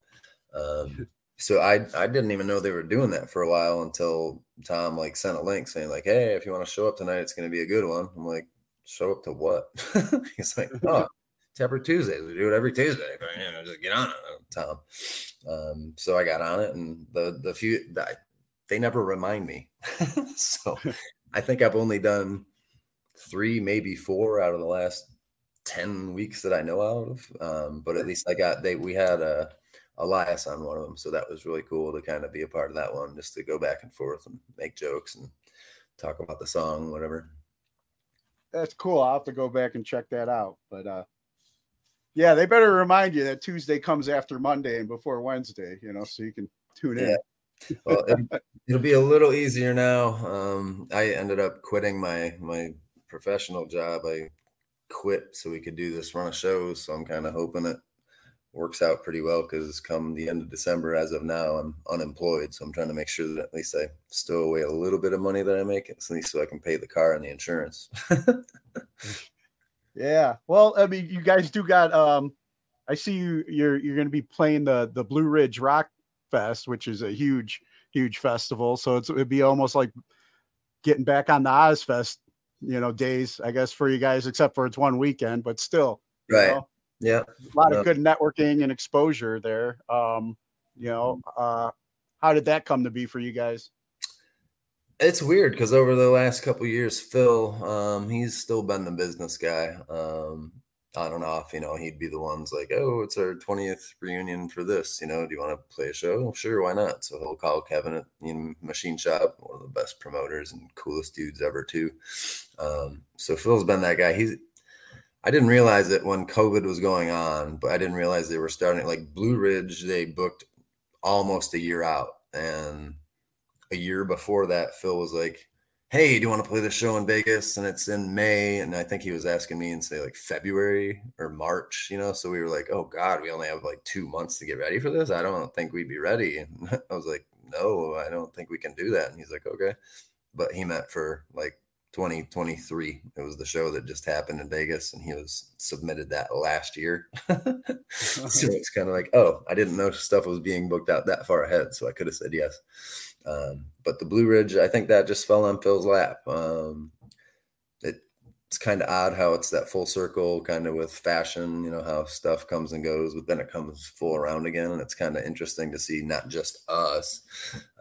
Um, so I I didn't even know they were doing that for a while until Tom like sent a link saying like, hey, if you want to show up tonight, it's going to be a good one. I'm like, show up to what? He's like, oh, Taproot Tuesdays. We do it every Tuesday. You know, just get on it, Tom. Um, so I got on it, and the the few they never remind me. so I think I've only done three, maybe four out of the last ten weeks that I know out of. Um, but at least I got they we had a Elias on one of them. So that was really cool to kind of be a part of that one, just to go back and forth and make jokes and talk about the song, whatever. That's cool. I'll have to go back and check that out. But uh yeah, they better remind you that Tuesday comes after Monday and before Wednesday, you know, so you can tune in. Yeah. Well, it, it'll be a little easier now. Um, I ended up quitting my my professional job. I quit so we could do this run of shows. So I'm kind of hoping it works out pretty well because it's come the end of December, as of now, I'm unemployed. So I'm trying to make sure that at least I stow away a little bit of money that I make, at least so I can pay the car and the insurance. yeah. Well, I mean, you guys do got um I see you you're you're gonna be playing the the Blue Ridge Rock Fest, which is a huge, huge festival. So it's it'd be almost like getting back on the Ozzfest, you know, days, I guess, for you guys, except for it's one weekend, but still. Right. Know? Yeah. A lot of good networking and exposure there. Um, you know, uh, how did that come to be for you guys? It's weird because over the last couple years, Phil, um, he's still been the business guy. Um, on and off, you know, he'd be the ones like, "Oh, it's our 20th reunion for this. You know, do you want to play a show? Sure, why not?" So he'll call Kevin at you know, Machine Shop, one of the best promoters and coolest dudes ever, too. Um, so Phil's been that guy. He's I didn't realize it when COVID was going on, but I didn't realize they were starting like Blue Ridge. They booked almost a year out, and a year before that, Phil was like, "Hey, do you want to play the show in Vegas?" And it's in May, and I think he was asking me in say like February or March, you know. So we were like, "Oh God, we only have like two months to get ready for this. I don't think we'd be ready." And I was like, "No, I don't think we can do that." And he's like, "Okay," but he meant for like 2023. It was the show that just happened in Vegas, and he was submitted that last year. so it's kind of like, oh, I didn't know stuff was being booked out that far ahead, so I could have said yes. Um, but the Blue Ridge, I think that just fell on Phil's lap. Um, it, it's kind of odd how it's that full circle, kind of with fashion. You know how stuff comes and goes, but then it comes full around again, and it's kind of interesting to see not just us.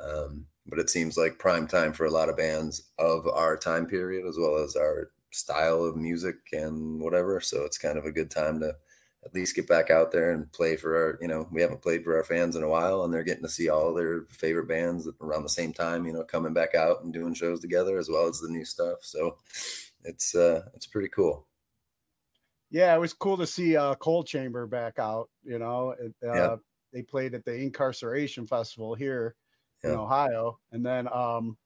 Um, but it seems like prime time for a lot of bands of our time period as well as our style of music and whatever. So it's kind of a good time to at least get back out there and play for our you know we haven't played for our fans in a while and they're getting to see all their favorite bands around the same time you know coming back out and doing shows together as well as the new stuff. So it's uh it's pretty cool. Yeah it was cool to see uh Coal Chamber back out you know uh, yeah. they played at the Inkcarceration festival here yeah. in Ohio, and then um,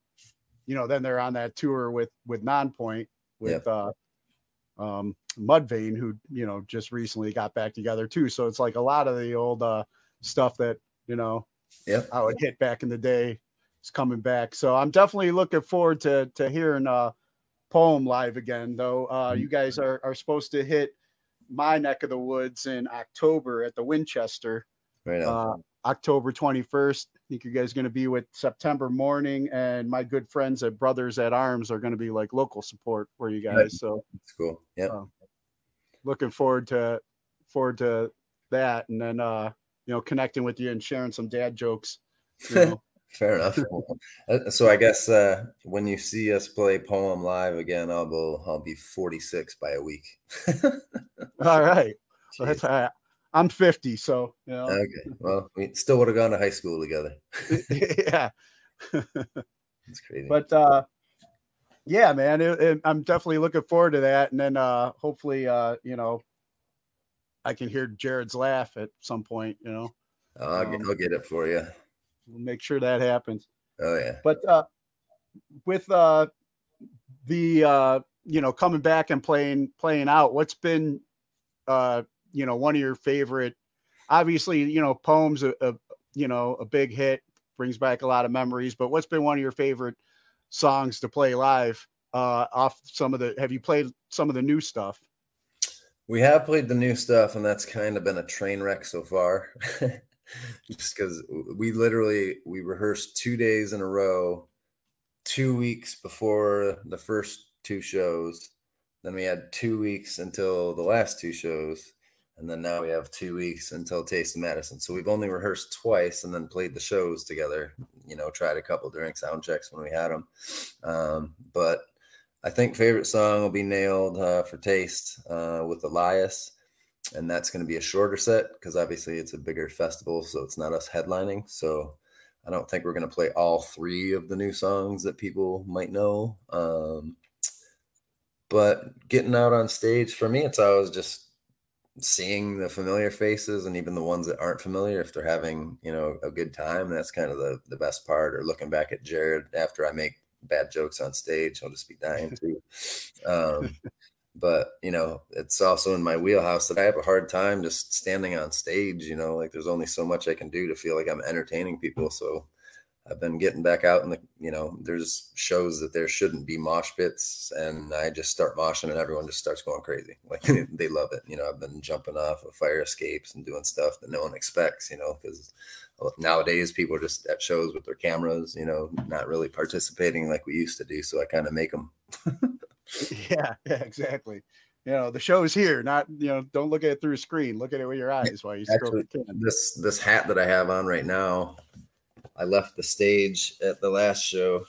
you know, then they're on that tour with with Nonpoint with yeah. uh, um, Mudvayne, who you know just recently got back together too. So it's like a lot of the old uh, stuff that you know, yeah, I would hit back in the day is coming back. So I'm definitely looking forward to to hearing uh, poem live again. Though uh, mm-hmm. you guys are are supposed to hit my neck of the woods in October at the Winchester. Right. Uh, October 21st think you guys are going to be with September Mourning, and my good friends at Brothers at Arms are going to be like local support for you guys. So It's cool. Yeah. uh, looking forward to forward to that, and then uh, you know connecting with you and sharing some dad jokes. You know. Fair enough. Uh, so I guess uh, when you see us play Poem live again, I'll be I'll be 46 by a week. All right, so that's uh, I'm 50, so you know, Okay. Well, we still would have gone to high school together. yeah. It's crazy. but uh yeah man it, it- i'm definitely looking forward to that and then uh hopefully uh you know i can hear jared's laugh at some point you know I'll, get, um, I'll get it for you. we'll make sure that happens Oh yeah. but uh with uh the uh you know coming back and playing playing out what's been uh you know one of your favorite obviously you know poems a, a you know a big hit brings back a lot of memories but what's been one of your favorite songs to play live uh off some of the have you played some of the new stuff We have played the new stuff, and that's kind of been a train wreck so far. Just because we literally we rehearsed two days in a row, two weeks before the first two shows. Then we had two weeks until the last two shows, and then now we have two weeks until Taste of Madison. So we've only rehearsed twice, and then played the shows together. You know, tried a couple during sound checks when we had them, um, but. I think favorite song will be nailed uh, for taste uh, with Elias, and that's going to be a shorter set because obviously it's a bigger festival, so it's not us headlining. So I don't think we're going to play all three of the new songs that people might know. Um, but getting out on stage for me, it's always just seeing the familiar faces and even the ones that aren't familiar if they're having you know a good time that's kind of the the best part or looking back at jared after i make bad jokes on stage i'll just be dying too. Um but you know it's also in my wheelhouse that i have a hard time just standing on stage you know like there's only so much i can do to feel like i'm entertaining people so i've been getting back out in the you know there's shows that there shouldn't be mosh pits and i just start moshing and everyone just starts going crazy. Like they love it. You know i've been jumping off of fire escapes and doing stuff that no one expects you know because nowadays people are just at shows with their cameras you know not really participating like we used to do so i kind of make them yeah yeah exactly. You know the show's here not you know don't look at it through a screen look at it with your eyes while you Actually, the this this hat that I have on right now, I left the stage at the last show,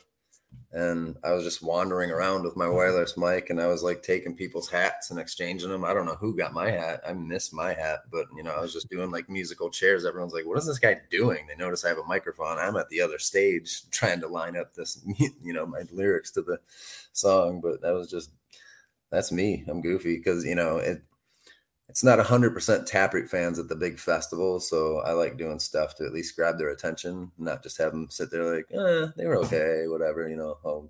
and I was just wandering around with my wireless mic, and I was like taking people's hats and exchanging them. I don't know who got my hat. I missed my hat, but you know, I was just doing like musical chairs. Everyone's like, "What is this guy doing?" They notice I have a microphone. I'm at the other stage trying to line up this, you know, my lyrics to the song. But that was just that's me. I'm goofy because you know it it's not 100% taproot fans at the big festival so i like doing stuff to at least grab their attention not just have them sit there like eh, they were okay whatever you know oh,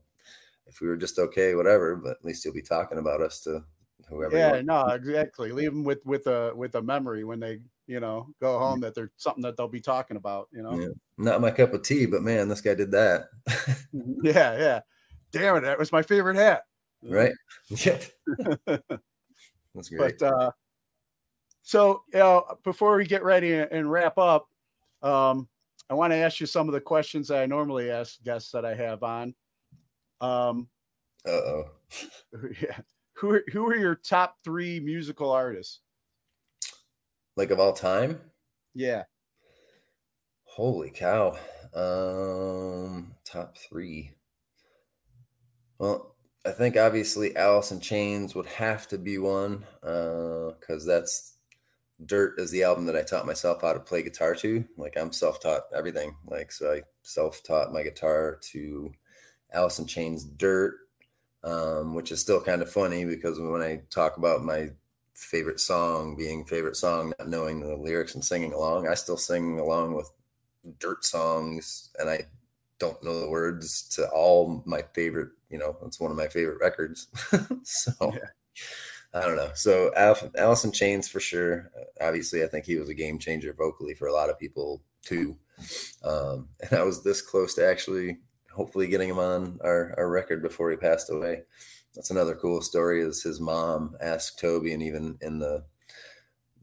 if we were just okay whatever but at least you'll be talking about us to whoever yeah no exactly. Leave them with with a with a memory when they you know go home that there's something that they'll be talking about you know? Yeah. not my cup of tea but man this guy did that. Yeah yeah. Damn it that was my favorite hat. Right. Yeah. That's great. but uh so you know before we get ready and wrap up um i want to ask you some of the questions that i normally ask guests that i have on. Um uh-oh. yeah. Who are, who are your top three musical artists? Like of all time? Yeah. Holy cow. Um top 3. Well, I think obviously Alice in Chains would have to be one uh cuz that's Dirt is the album that I taught myself how to play guitar to. Like I'm self-taught everything. Like so I self-taught my guitar to in Chains Dirt um which is still kind of funny because when I talk about my favorite song being favorite song not knowing the lyrics and singing along, I still sing along with dirt songs and I don't know the words to all my favorite, you know, it's one of my favorite records. so I don't know. So Al- Alice Chains for sure. Obviously, I think he was a game changer vocally for a lot of people too. Um, and I was this close to actually hopefully getting him on our, our record before he passed away. That's another cool story is his mom asked Toby and even in the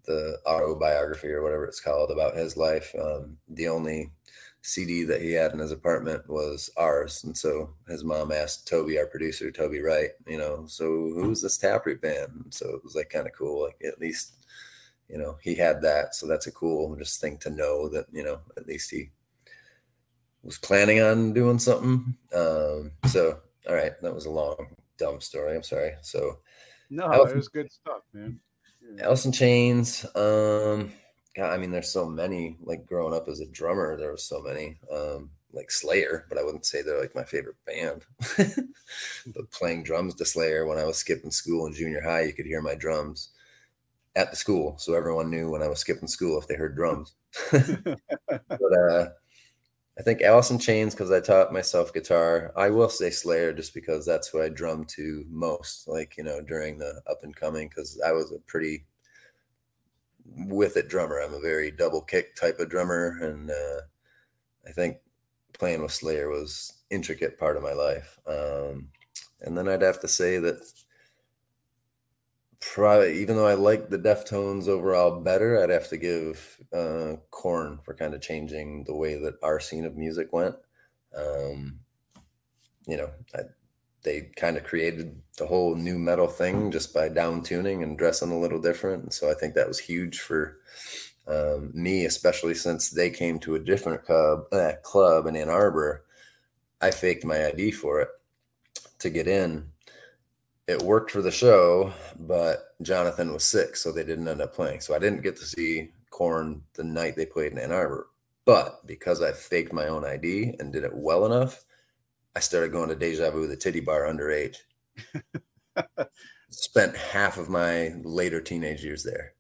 the autobiography or whatever it's called about his life. Um, the only CD that he had in his apartment was ours. And so his mom asked Toby, our producer, Toby Wright, you know, so who's this Taproot band? And so it was like kind of cool. Like at least, you know, he had that. So that's a cool just thing to know that, you know, at least he was planning on doing something. Um, so, all right, that was a long, dumb story. I'm sorry. So, no, it was good stuff, man. Yeah. In Chains. Um, God, I mean, there's so many. Like growing up as a drummer, there was so many. Um, like Slayer, but I wouldn't say they're like my favorite band. but playing drums to Slayer when I was skipping school in junior high, you could hear my drums at the school, so everyone knew when I was skipping school if they heard drums. but uh, I think in Chains because I taught myself guitar. I will say Slayer just because that's who I drummed to most, like you know, during the up and coming. Because I was a pretty with it drummer. I'm a very double kick type of drummer, and uh, I think playing with Slayer was intricate part of my life. Um, and then I'd have to say that probably even though I like the Deftones overall better, I'd have to give uh, Korn for kind of changing the way that our scene of music went. Um, you know, I, they kind of created the whole nu metal thing just by down tuning and dressing a little different. And so I think that was huge for um, me, especially since they came to a different club, uh, club in Ann Arbor. I faked my ID for it to get in it worked for the show, but Jonathan was sick, so they didn't end up playing. So I didn't get to see Korn the night they played in Ann Arbor. But because I faked my own ID and did it well enough, I started going to Deja Vu, the titty bar underage. Spent half of my later teenage years there.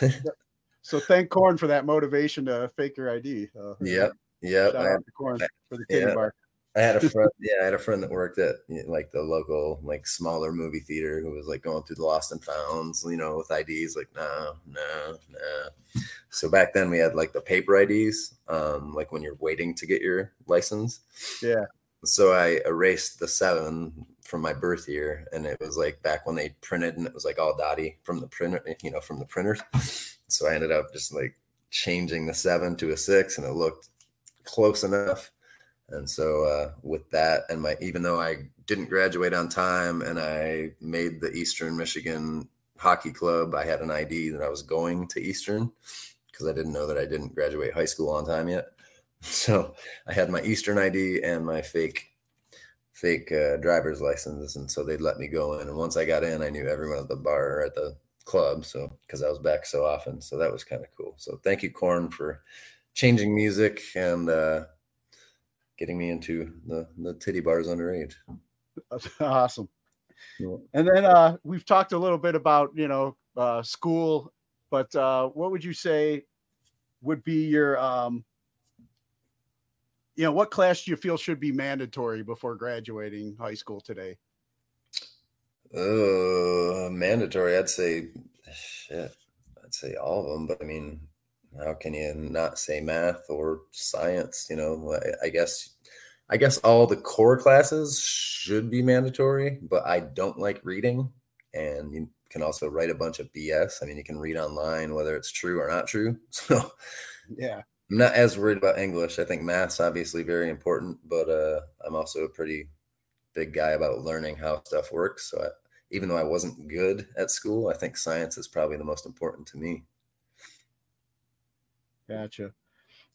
so thank Korn for that motivation to fake your ID. Uh, yep. Yep. Shout out to Korn for the titty bar. I had a friend, yeah, I had a friend that worked at you know, like the local, like smaller movie theater who was like going through the lost and founds, you know, with IDs, like, no, no, no. So back then we had like the paper IDs, um, like when you're waiting to get your license. Yeah. So I erased the seven from my birth year, and it was like back when they printed, and it was like all dotty from the printer, you know, from the printers. So I ended up just like changing the seven to a six, and it looked close enough and so uh, with that, and my even though I didn't graduate on time, and I made the Eastern Michigan Hockey Club, I had an ID that I was going to Eastern because I didn't know that I didn't graduate high school on time yet. So I had my Eastern ID and my fake fake uh, driver's license, and so they'd let me go in. And once I got in, I knew everyone at the bar or at the club, so because I was back so often, so that was kind of cool. So thank you, Korn, for changing music and. Uh, getting me into the the titty bars underage. That's awesome. Yeah. And then uh, we've talked a little bit about you know uh, school, but uh, what would you say would be your um, you know what class do you feel should be mandatory before graduating high school today? Uh, mandatory. I'd say shit. I'd say all of them, but I mean, how can you not say math or science? You know, I, I guess I guess all the core classes should be mandatory, but I don't like reading. And you can also write a bunch of BS. I mean, you can read online whether it's true or not true. So, yeah, I'm not as worried about English. I think math's obviously very important, but uh, I'm also a pretty big guy about learning how stuff works. So, I, even though I wasn't good at school, I think science is probably the most important to me. Gotcha.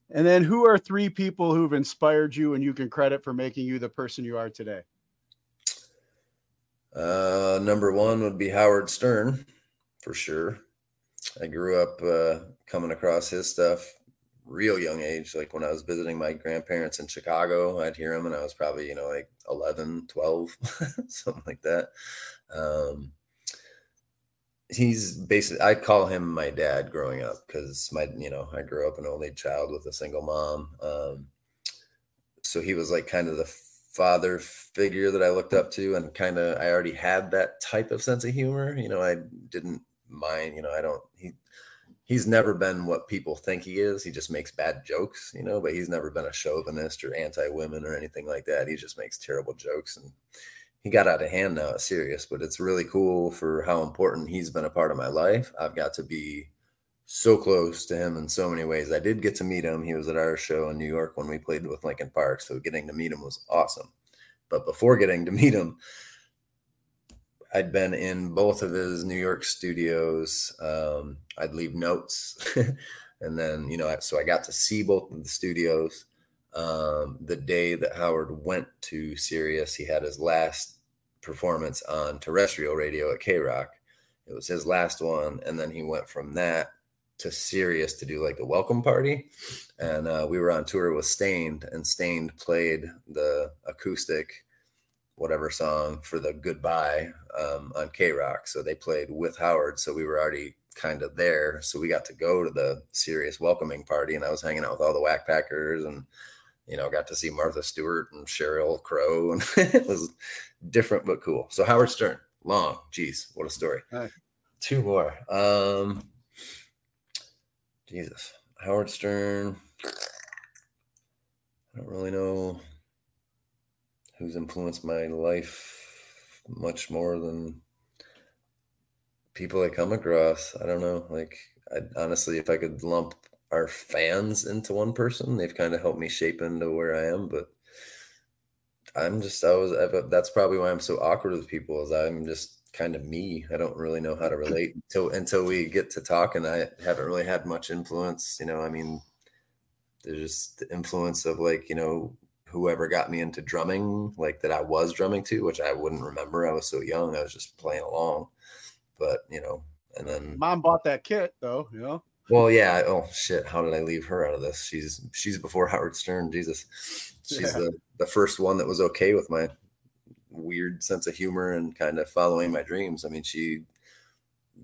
And then who are three people who've inspired you and you can credit for making you the person you are today? Uh, number one would be Howard Stern, for sure. I grew up uh, coming across his stuff real young age. Like when I was visiting my grandparents in Chicago, I'd hear him and I was probably, you know, like 11, 12, something like that. Um, he's basically I'd call him my dad growing up because my you know I grew up an only child with a single mom. Um, so he was like kind of the father figure that I looked up to, and kind of I already had that type of sense of humor. You know, I didn't mind. You know, I don't he. He's never been what people think he is. He just makes bad jokes, you know, but he's never been a chauvinist or anti women or anything like that. He just makes terrible jokes. And he got out of hand now it's serious but it's really cool for how important he's been a part of my life i've got to be so close to him in so many ways. I did get to meet him. He was at our show in New York when we played with Linkin Park. So getting to meet him was awesome. But before getting to meet him, I'd been in both of his New York studios. Um, I'd leave notes. and then, you know, so I got to see both of the studios. Um, the day that Howard went to Sirius, he had his last performance on terrestrial radio at K Rock. It was his last one. And then he went from that to Sirius to do like a welcome party. And uh, we were on tour with Staind, and Staind played the acoustic whatever song for the goodbye um, on K Rock. So they played with Howard. So we were already kind of there. So we got to go to the Sirius welcoming party, and I was hanging out with all the Wack Packers and you know, got to see Martha Stewart and Sheryl Crow, and it was different but cool. So Howard Stern, long, geez, what a story. Two more. Um, Jesus, Howard Stern. I don't really know who's influenced my life much more than people I come across. I don't know. Like, I honestly, if I could lump our fans into one person, they've kind of helped me shape into where I am. But I'm just, I was, I've, that's probably why I'm so awkward with people is I'm just kind of me. I don't really know how to relate until until we get to talk, and I haven't really had much influence. You know, I mean, there's just the influence of like you know whoever got me into drumming, like that I was drumming to, which I wouldn't remember. I was so young. I was just playing along, but you know, and then mom bought that kit though. You know. Well, yeah. Oh shit! How did I leave her out of this? She's she's before Howard Stern. Jesus, she's yeah. the the first one that was okay with my weird sense of humor and kind of following my dreams. I mean, she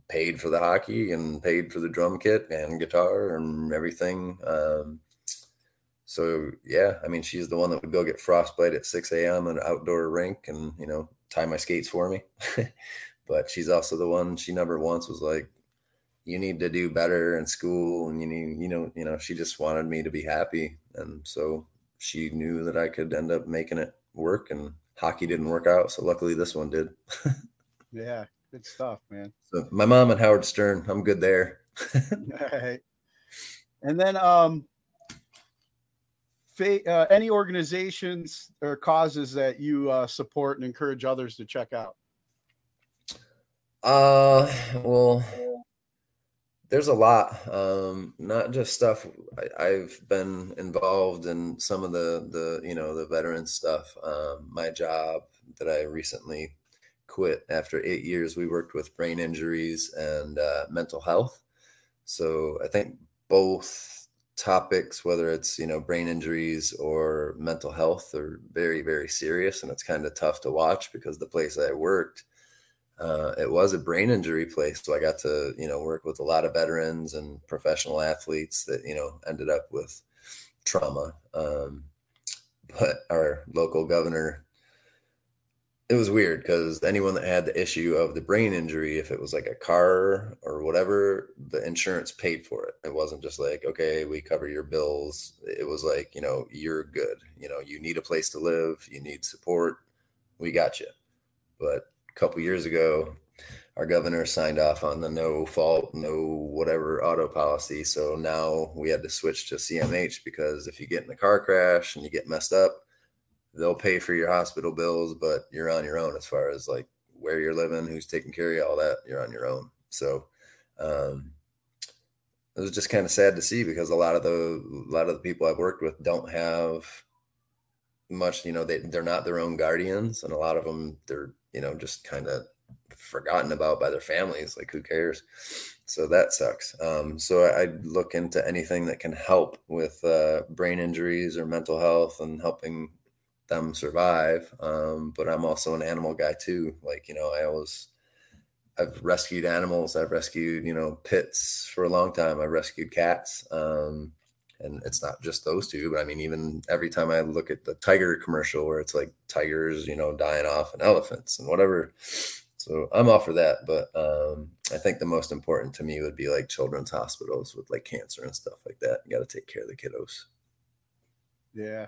paid for the hockey and paid for the drum kit and guitar and everything. Um, so yeah, I mean, she's the one that would go get frostbite at 6 a.m. at an outdoor rink and you know tie my skates for me. but she's also the one she never once was like, "You need to do better in school," and you need, you know, you know, she just wanted me to be happy, and so she knew that I could end up making it work and hockey didn't work out. So luckily this one did. yeah, good stuff, man. So my mom and Howard Stern, I'm good there. All right. And then um uh, any organizations or causes that you uh, support and encourage others to check out? Uh, well, there's a lot. Um not just stuff I, have been involved in some of the the you know the veteran stuff. Um my job that i recently quit after eight years we worked with brain injuries and uh, mental health. So i think both topics whether it's you know brain injuries or mental health are very very serious and it's kind of tough to watch because the place i worked uh, it was a brain injury place. So I got to, you know, work with a lot of veterans and professional athletes that, you know, ended up with trauma. Um, but our local governor, it was weird because anyone that had the issue of the brain injury, if it was like a car or whatever, the insurance paid for it. It wasn't just like, okay, we cover your bills. It was like, you know, you're good. You know, you need a place to live, you need support. We got you. But a couple years ago, our governor signed off on the no fault, no whatever auto policy. So now we had to switch to CMH because if you get in a car crash and you get messed up, they'll pay for your hospital bills, but you're on your own as far as like where you're living, who's taking care of you, all that. You're on your own. So um, it was just kind of sad to see because a lot of the a lot of the people I've worked with don't have much. You know, they they're not their own guardians, and a lot of them they're you know, just kind of forgotten about by their families. Like, who cares? So that sucks. Um, so I, I, look into anything that can help with uh, brain injuries or mental health and helping them survive. Um, but I'm also an animal guy too. Like, you know, I always, I've rescued animals. I've rescued, you know, pits for a long time. I've rescued cats. Um, and it's not just those two but i mean even every time i look at the tiger commercial where it's like tigers you know dying off and elephants and whatever so i'm all for that but um, i think the most important to me would be like children's hospitals with like cancer and stuff like that you got to take care of the kiddos yeah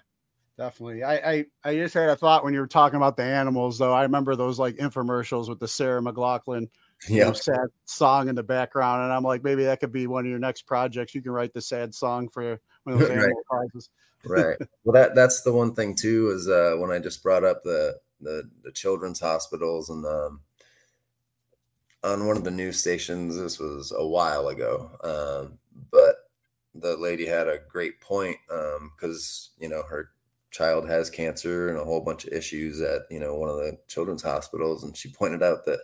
definitely I, I i just had a thought when you were talking about the animals though i remember those like infomercials with the sarah mclachlan you know, Yeah. sad song in the background, and I'm like, maybe that could be one of your next projects. You can write the sad song for one of those Right. animal causes. right well that that's the one thing too is uh when i just brought up the the, the children's hospitals and um on one of the news stations this was a while ago um but the lady had a great point um because you know her child has cancer and a whole bunch of issues at you know one of the children's hospitals and she pointed out that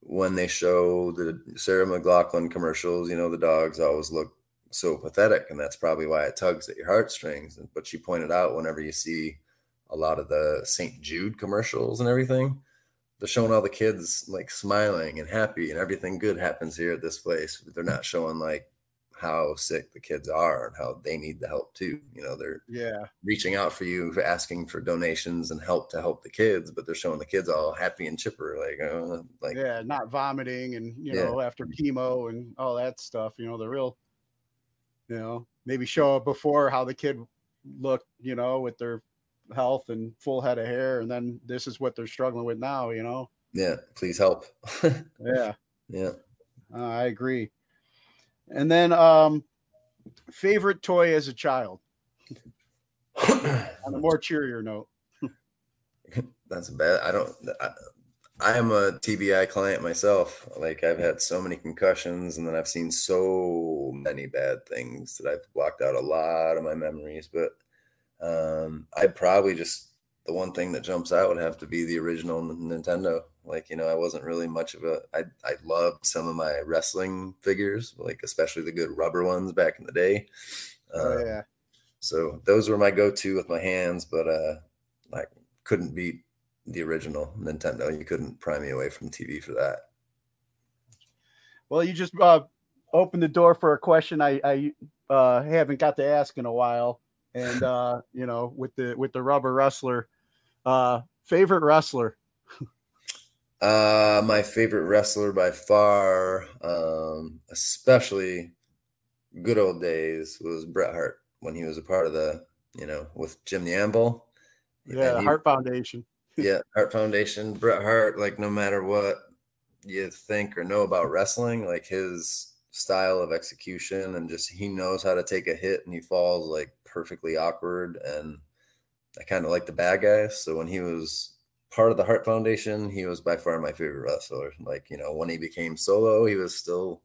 when they show the Sarah McLachlan commercials you know the dogs always look so pathetic and that's probably why it tugs at your heartstrings. But she pointed out whenever you see a lot of the st jude commercials and everything they're showing all the kids like smiling and happy and everything good happens here at this place they're not showing like how sick the kids are and how they need the help too you know they're Yeah, reaching out for you asking for donations and help to help the kids but they're showing the kids all happy and chipper like uh, like yeah, not vomiting and you Yeah. know after chemo and all that stuff. You know the real, you know, maybe show before how the kid looked, you know, with their health and full head of hair, and then this is what they're struggling with now. You know, yeah please help yeah. yeah Uh, I agree. And then, um, favorite toy as a child. On a more cheerier note. That's bad. I don't. I, I am a TBI client myself. Like I've had so many concussions, and then I've seen so many bad things that I've blocked out a lot of my memories. But um, I'd probably just the one thing that jumps out would have to be the original Nintendo. Like you know, I wasn't really much of a. I I loved some of my wrestling figures, like especially the good rubber ones back in the day. Oh Uh, yeah. so those were my go-to with my hands, but uh like couldn't beat the original Nintendo. You couldn't pry me away from TV for that. Well, you just uh, opened the door for a question I, I uh, haven't got to ask in a while, and uh, you know, with the with the rubber wrestler, uh, favorite wrestler. Uh my favorite wrestler by far, um, especially good old days, was Bret Hart when he was a part of the, you know, with Jim the Anvil. Yeah, he- Hart Foundation. yeah, Hart Foundation, Bret Hart, like no matter what you think or know about wrestling, like his style of execution and just he knows how to take a hit and he falls like perfectly awkward and I kind of like the bad guys. So when he was part of the Hart Foundation, he was by far my favorite wrestler. Like, you know, when he became solo, he was still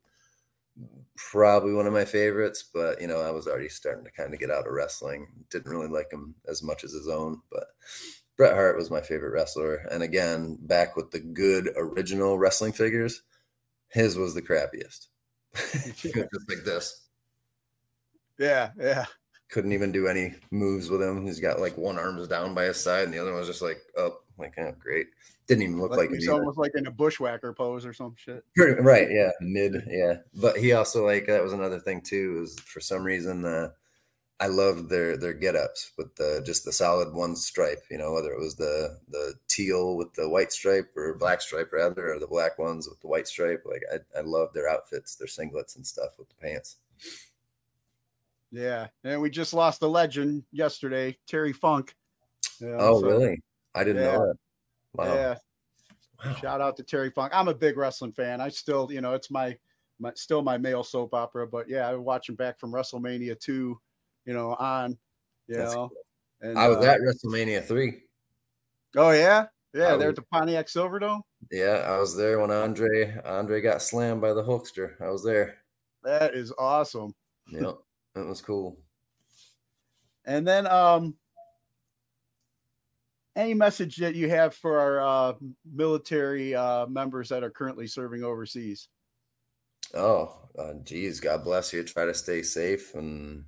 probably one of my favorites, but you know, I was already starting to kind of get out of wrestling. Didn't really like him as much as his own, but Bret Hart was my favorite wrestler. And again, back with the good original wrestling figures, his was the crappiest. Was just like this. Yeah, yeah. Couldn't even do any moves with him. He's got like one arm's down by his side and the other one's just like up. Like, oh, great. Didn't even look Like, like, he's almost like in a bushwhacker pose or some shit. Right yeah mid yeah but he also like that was another thing too is for some reason uh i loved their their get-ups with the just the solid one stripe you know whether it was the the teal with the white stripe or black stripe rather or the black ones with the white stripe like i, I love their outfits their singlets and stuff with the pants Yeah, and we just lost a legend yesterday, Terry Funk. Yeah, oh so, really i didn't yeah. know that wow Yeah. Shout out to Terry Funk. I'm a big wrestling fan. I still, you know, it's my, my still my male soap opera, but yeah, I watch watching back from WrestleMania two, you know, on, you That's know. And, i was uh, at wrestlemania 3 Oh yeah, yeah. There was- at the Pontiac Silverdome. yeah i was there when andre andre got slammed by the hulkster i was there That is awesome. yeah that was cool And then, um, any message that you have for our uh, military uh, members that are currently serving overseas? Oh, uh, geez, God bless you. Try to stay safe. And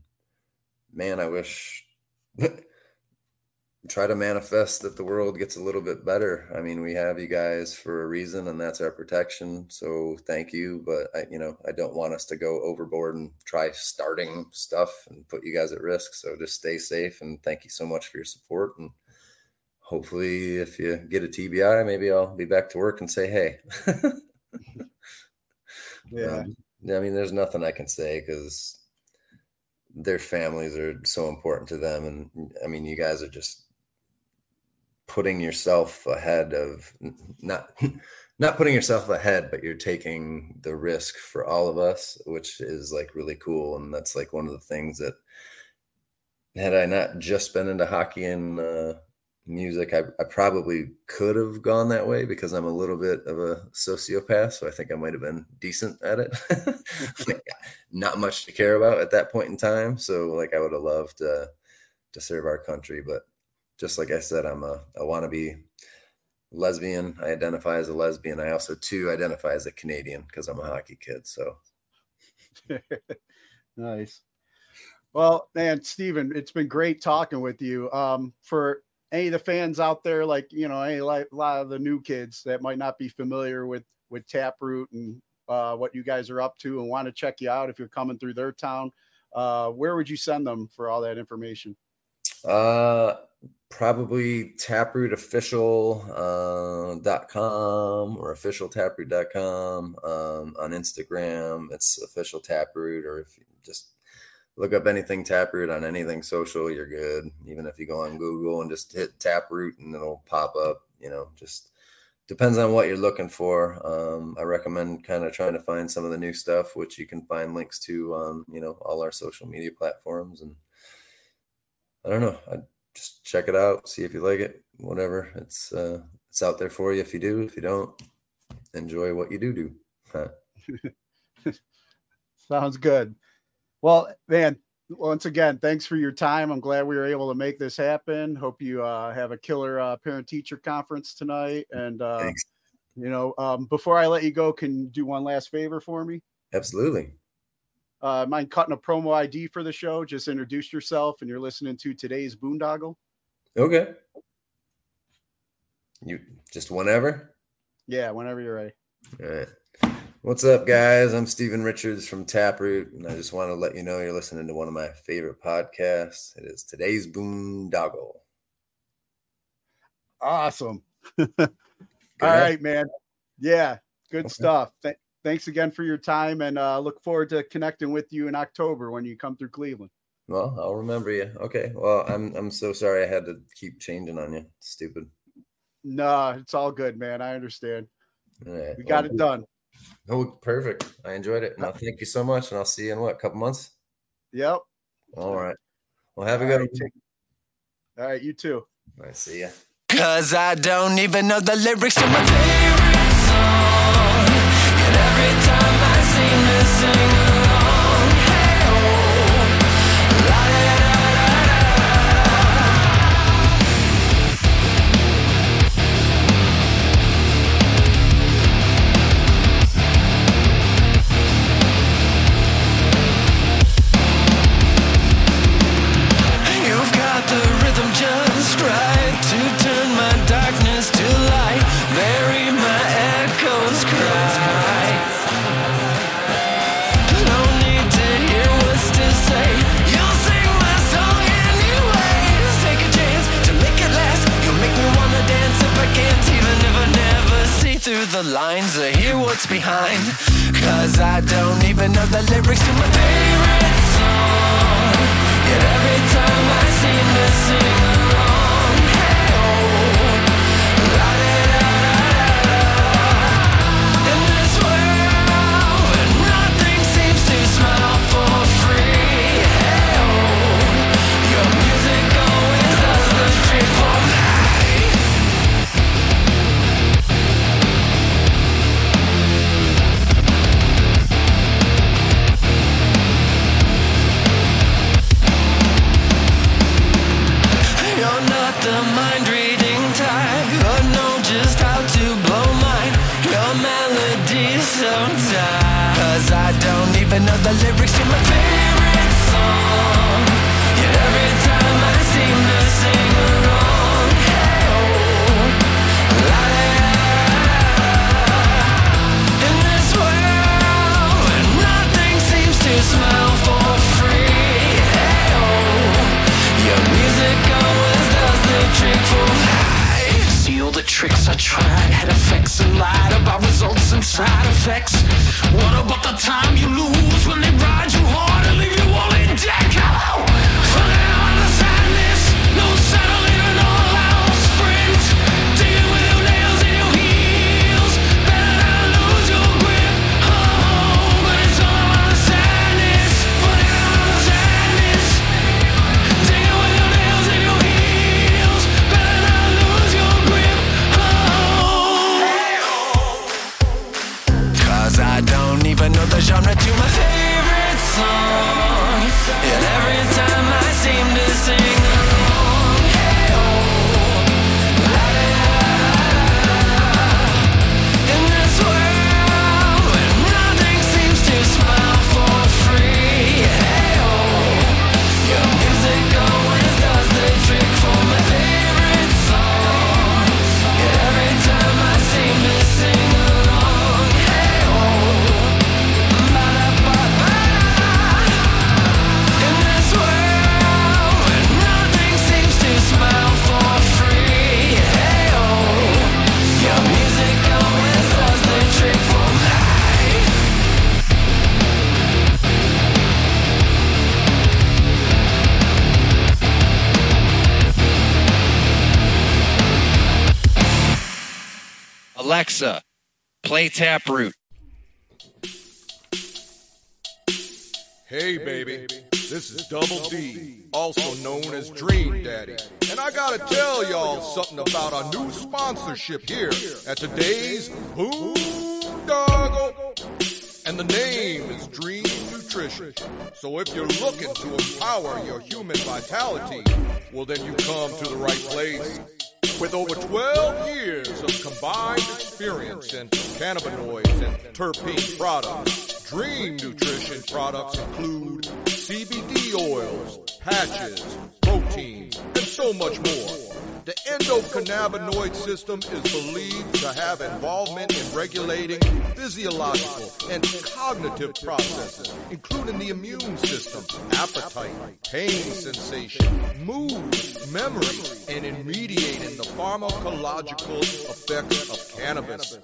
man, I wish try to manifest that the world gets a little bit better. I mean, we have you guys for a reason, and that's our protection. So thank you. But I, you know, I don't want us to go overboard and try starting stuff and put you guys at risk. So just stay safe. And thank you so much for your support. And hopefully, if you get a TBI, maybe I'll be back to work and say, hey. Yeah. Um, I mean, there's nothing I can say because their families are so important to them. And I mean, you guys are just putting yourself ahead of not not putting yourself ahead, but you're taking the risk for all of us, which is like really cool. And that's like one of the things that had I not just been into hockey and uh, music, I, I probably could have gone that way because I'm a little bit of a sociopath. So I think I might have been decent at it. not much to care about at that point in time. So like I would have loved uh, to serve our country, but just like I said, I'm a to be lesbian. I identify as a lesbian. I also too identify as a Canadian because I'm a hockey kid. So nice. Well, man, Stephen, it's been great talking with you. Um, for any of the fans out there, like you know, any like a lot of the new kids that might not be familiar with with Taproot and uh, what you guys are up to, and want to check you out if you're coming through their town, uh, where would you send them for all that information? Uh, probably taprootofficial uh, or officialtaproot.com um, on Instagram. It's official taproot, or if you just look up anything taproot on anything social, you're good. Even if you go on Google and just hit taproot and it'll pop up, you know, just depends on what you're looking for. Um, I recommend kind of trying to find some of the new stuff, which you can find links to on, you know, all our social media platforms. And I don't know, I just check it out, see if you like it, whatever. It's, uh, it's out there for you. If you do, if you don't enjoy what you do do. Sounds good. Well, man, once again, thanks for your time. I'm glad we were able to make this happen. Hope you uh, have a killer uh, parent teacher conference tonight. And, uh, Thanks. you know, um, before I let you go, can you do one last favor for me? Absolutely. Uh, mind cutting a promo ID for the show? Just introduce yourself and you're listening to today's boondoggle. Okay. You just whenever? Yeah, whenever you're ready. All right. What's up, guys? I'm Stephen Richards from Taproot, and I just want to let you know you're listening to one of my favorite podcasts. It is today's Boondoggle. Awesome. All right, man. Yeah, good Okay. stuff. Th- thanks again for your time, and uh, look forward to connecting with you in October when you come through Cleveland. Well, I'll remember you. Okay. Well, I'm I'm so sorry I had to keep changing on you. Stupid. No, it's all good, man. I understand. Right. We got it done. Oh, perfect. I enjoyed it. Uh, now, thank you so much, and I'll see you in what, a couple months? Yep. All right. Well, have a All good right, one. All right, you too. I see ya. Cause I don't even know the lyrics to my favorite song. Yet every time I seem to sing even know the lyrics to my favorite Taproot. Hey, baby, this is Double D, also known as Dream Daddy. And I gotta tell y'all something about our new sponsorship here at today's Boondoggle. And the name is Dream Nutrition. So if you're looking to empower your human vitality, well, then you come to the right place. With over 12 years of combined experience in cannabinoids and terpene products, Dream Nutrition products include CBD oils, patches, proteins, and so much more. The endocannabinoid system is believed to have involvement in regulating physiological and cognitive processes, including the immune system, appetite, pain sensation, mood, memory, and in mediating the pharmacological effects of cannabis.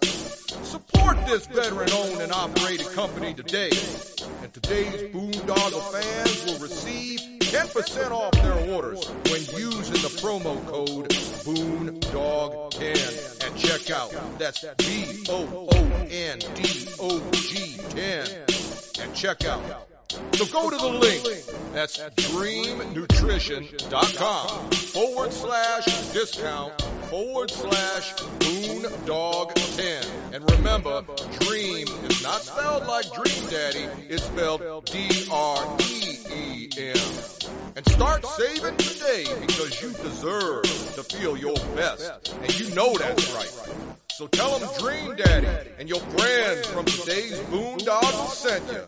Support this veteran-owned and operated company today, and today's Boondoggle fans will receive 10% off their orders when using the promo code BOONDOG10 at checkout. That's B-O-O-N-D-O-G 10 at checkout. So go to the link. That's dreamnutrition.com forward slash discount forward slash boondog10. And remember, dream is not spelled like Dream Daddy, it's spelled D-R-E-E-M. And start saving today because you deserve to feel your best. And you know that's right. So tell them Dream Daddy and your friends from today's Boondog sent you.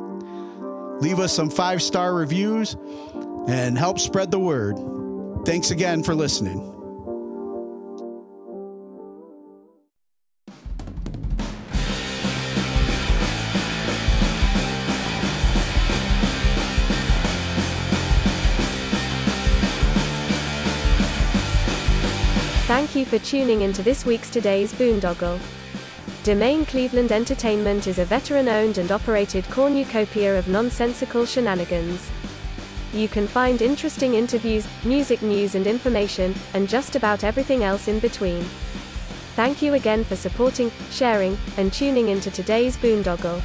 Leave us some five star reviews and help spread the word. Thanks again for listening. Thank you for tuning into this week's Today's Boondoggle. Domain Cleveland Entertainment is a veteran owned and operated cornucopia of nonsensical shenanigans. You can find interesting interviews, music news and information, and just about everything else in between. Thank you again for supporting, sharing, and tuning into today's Boondoggle.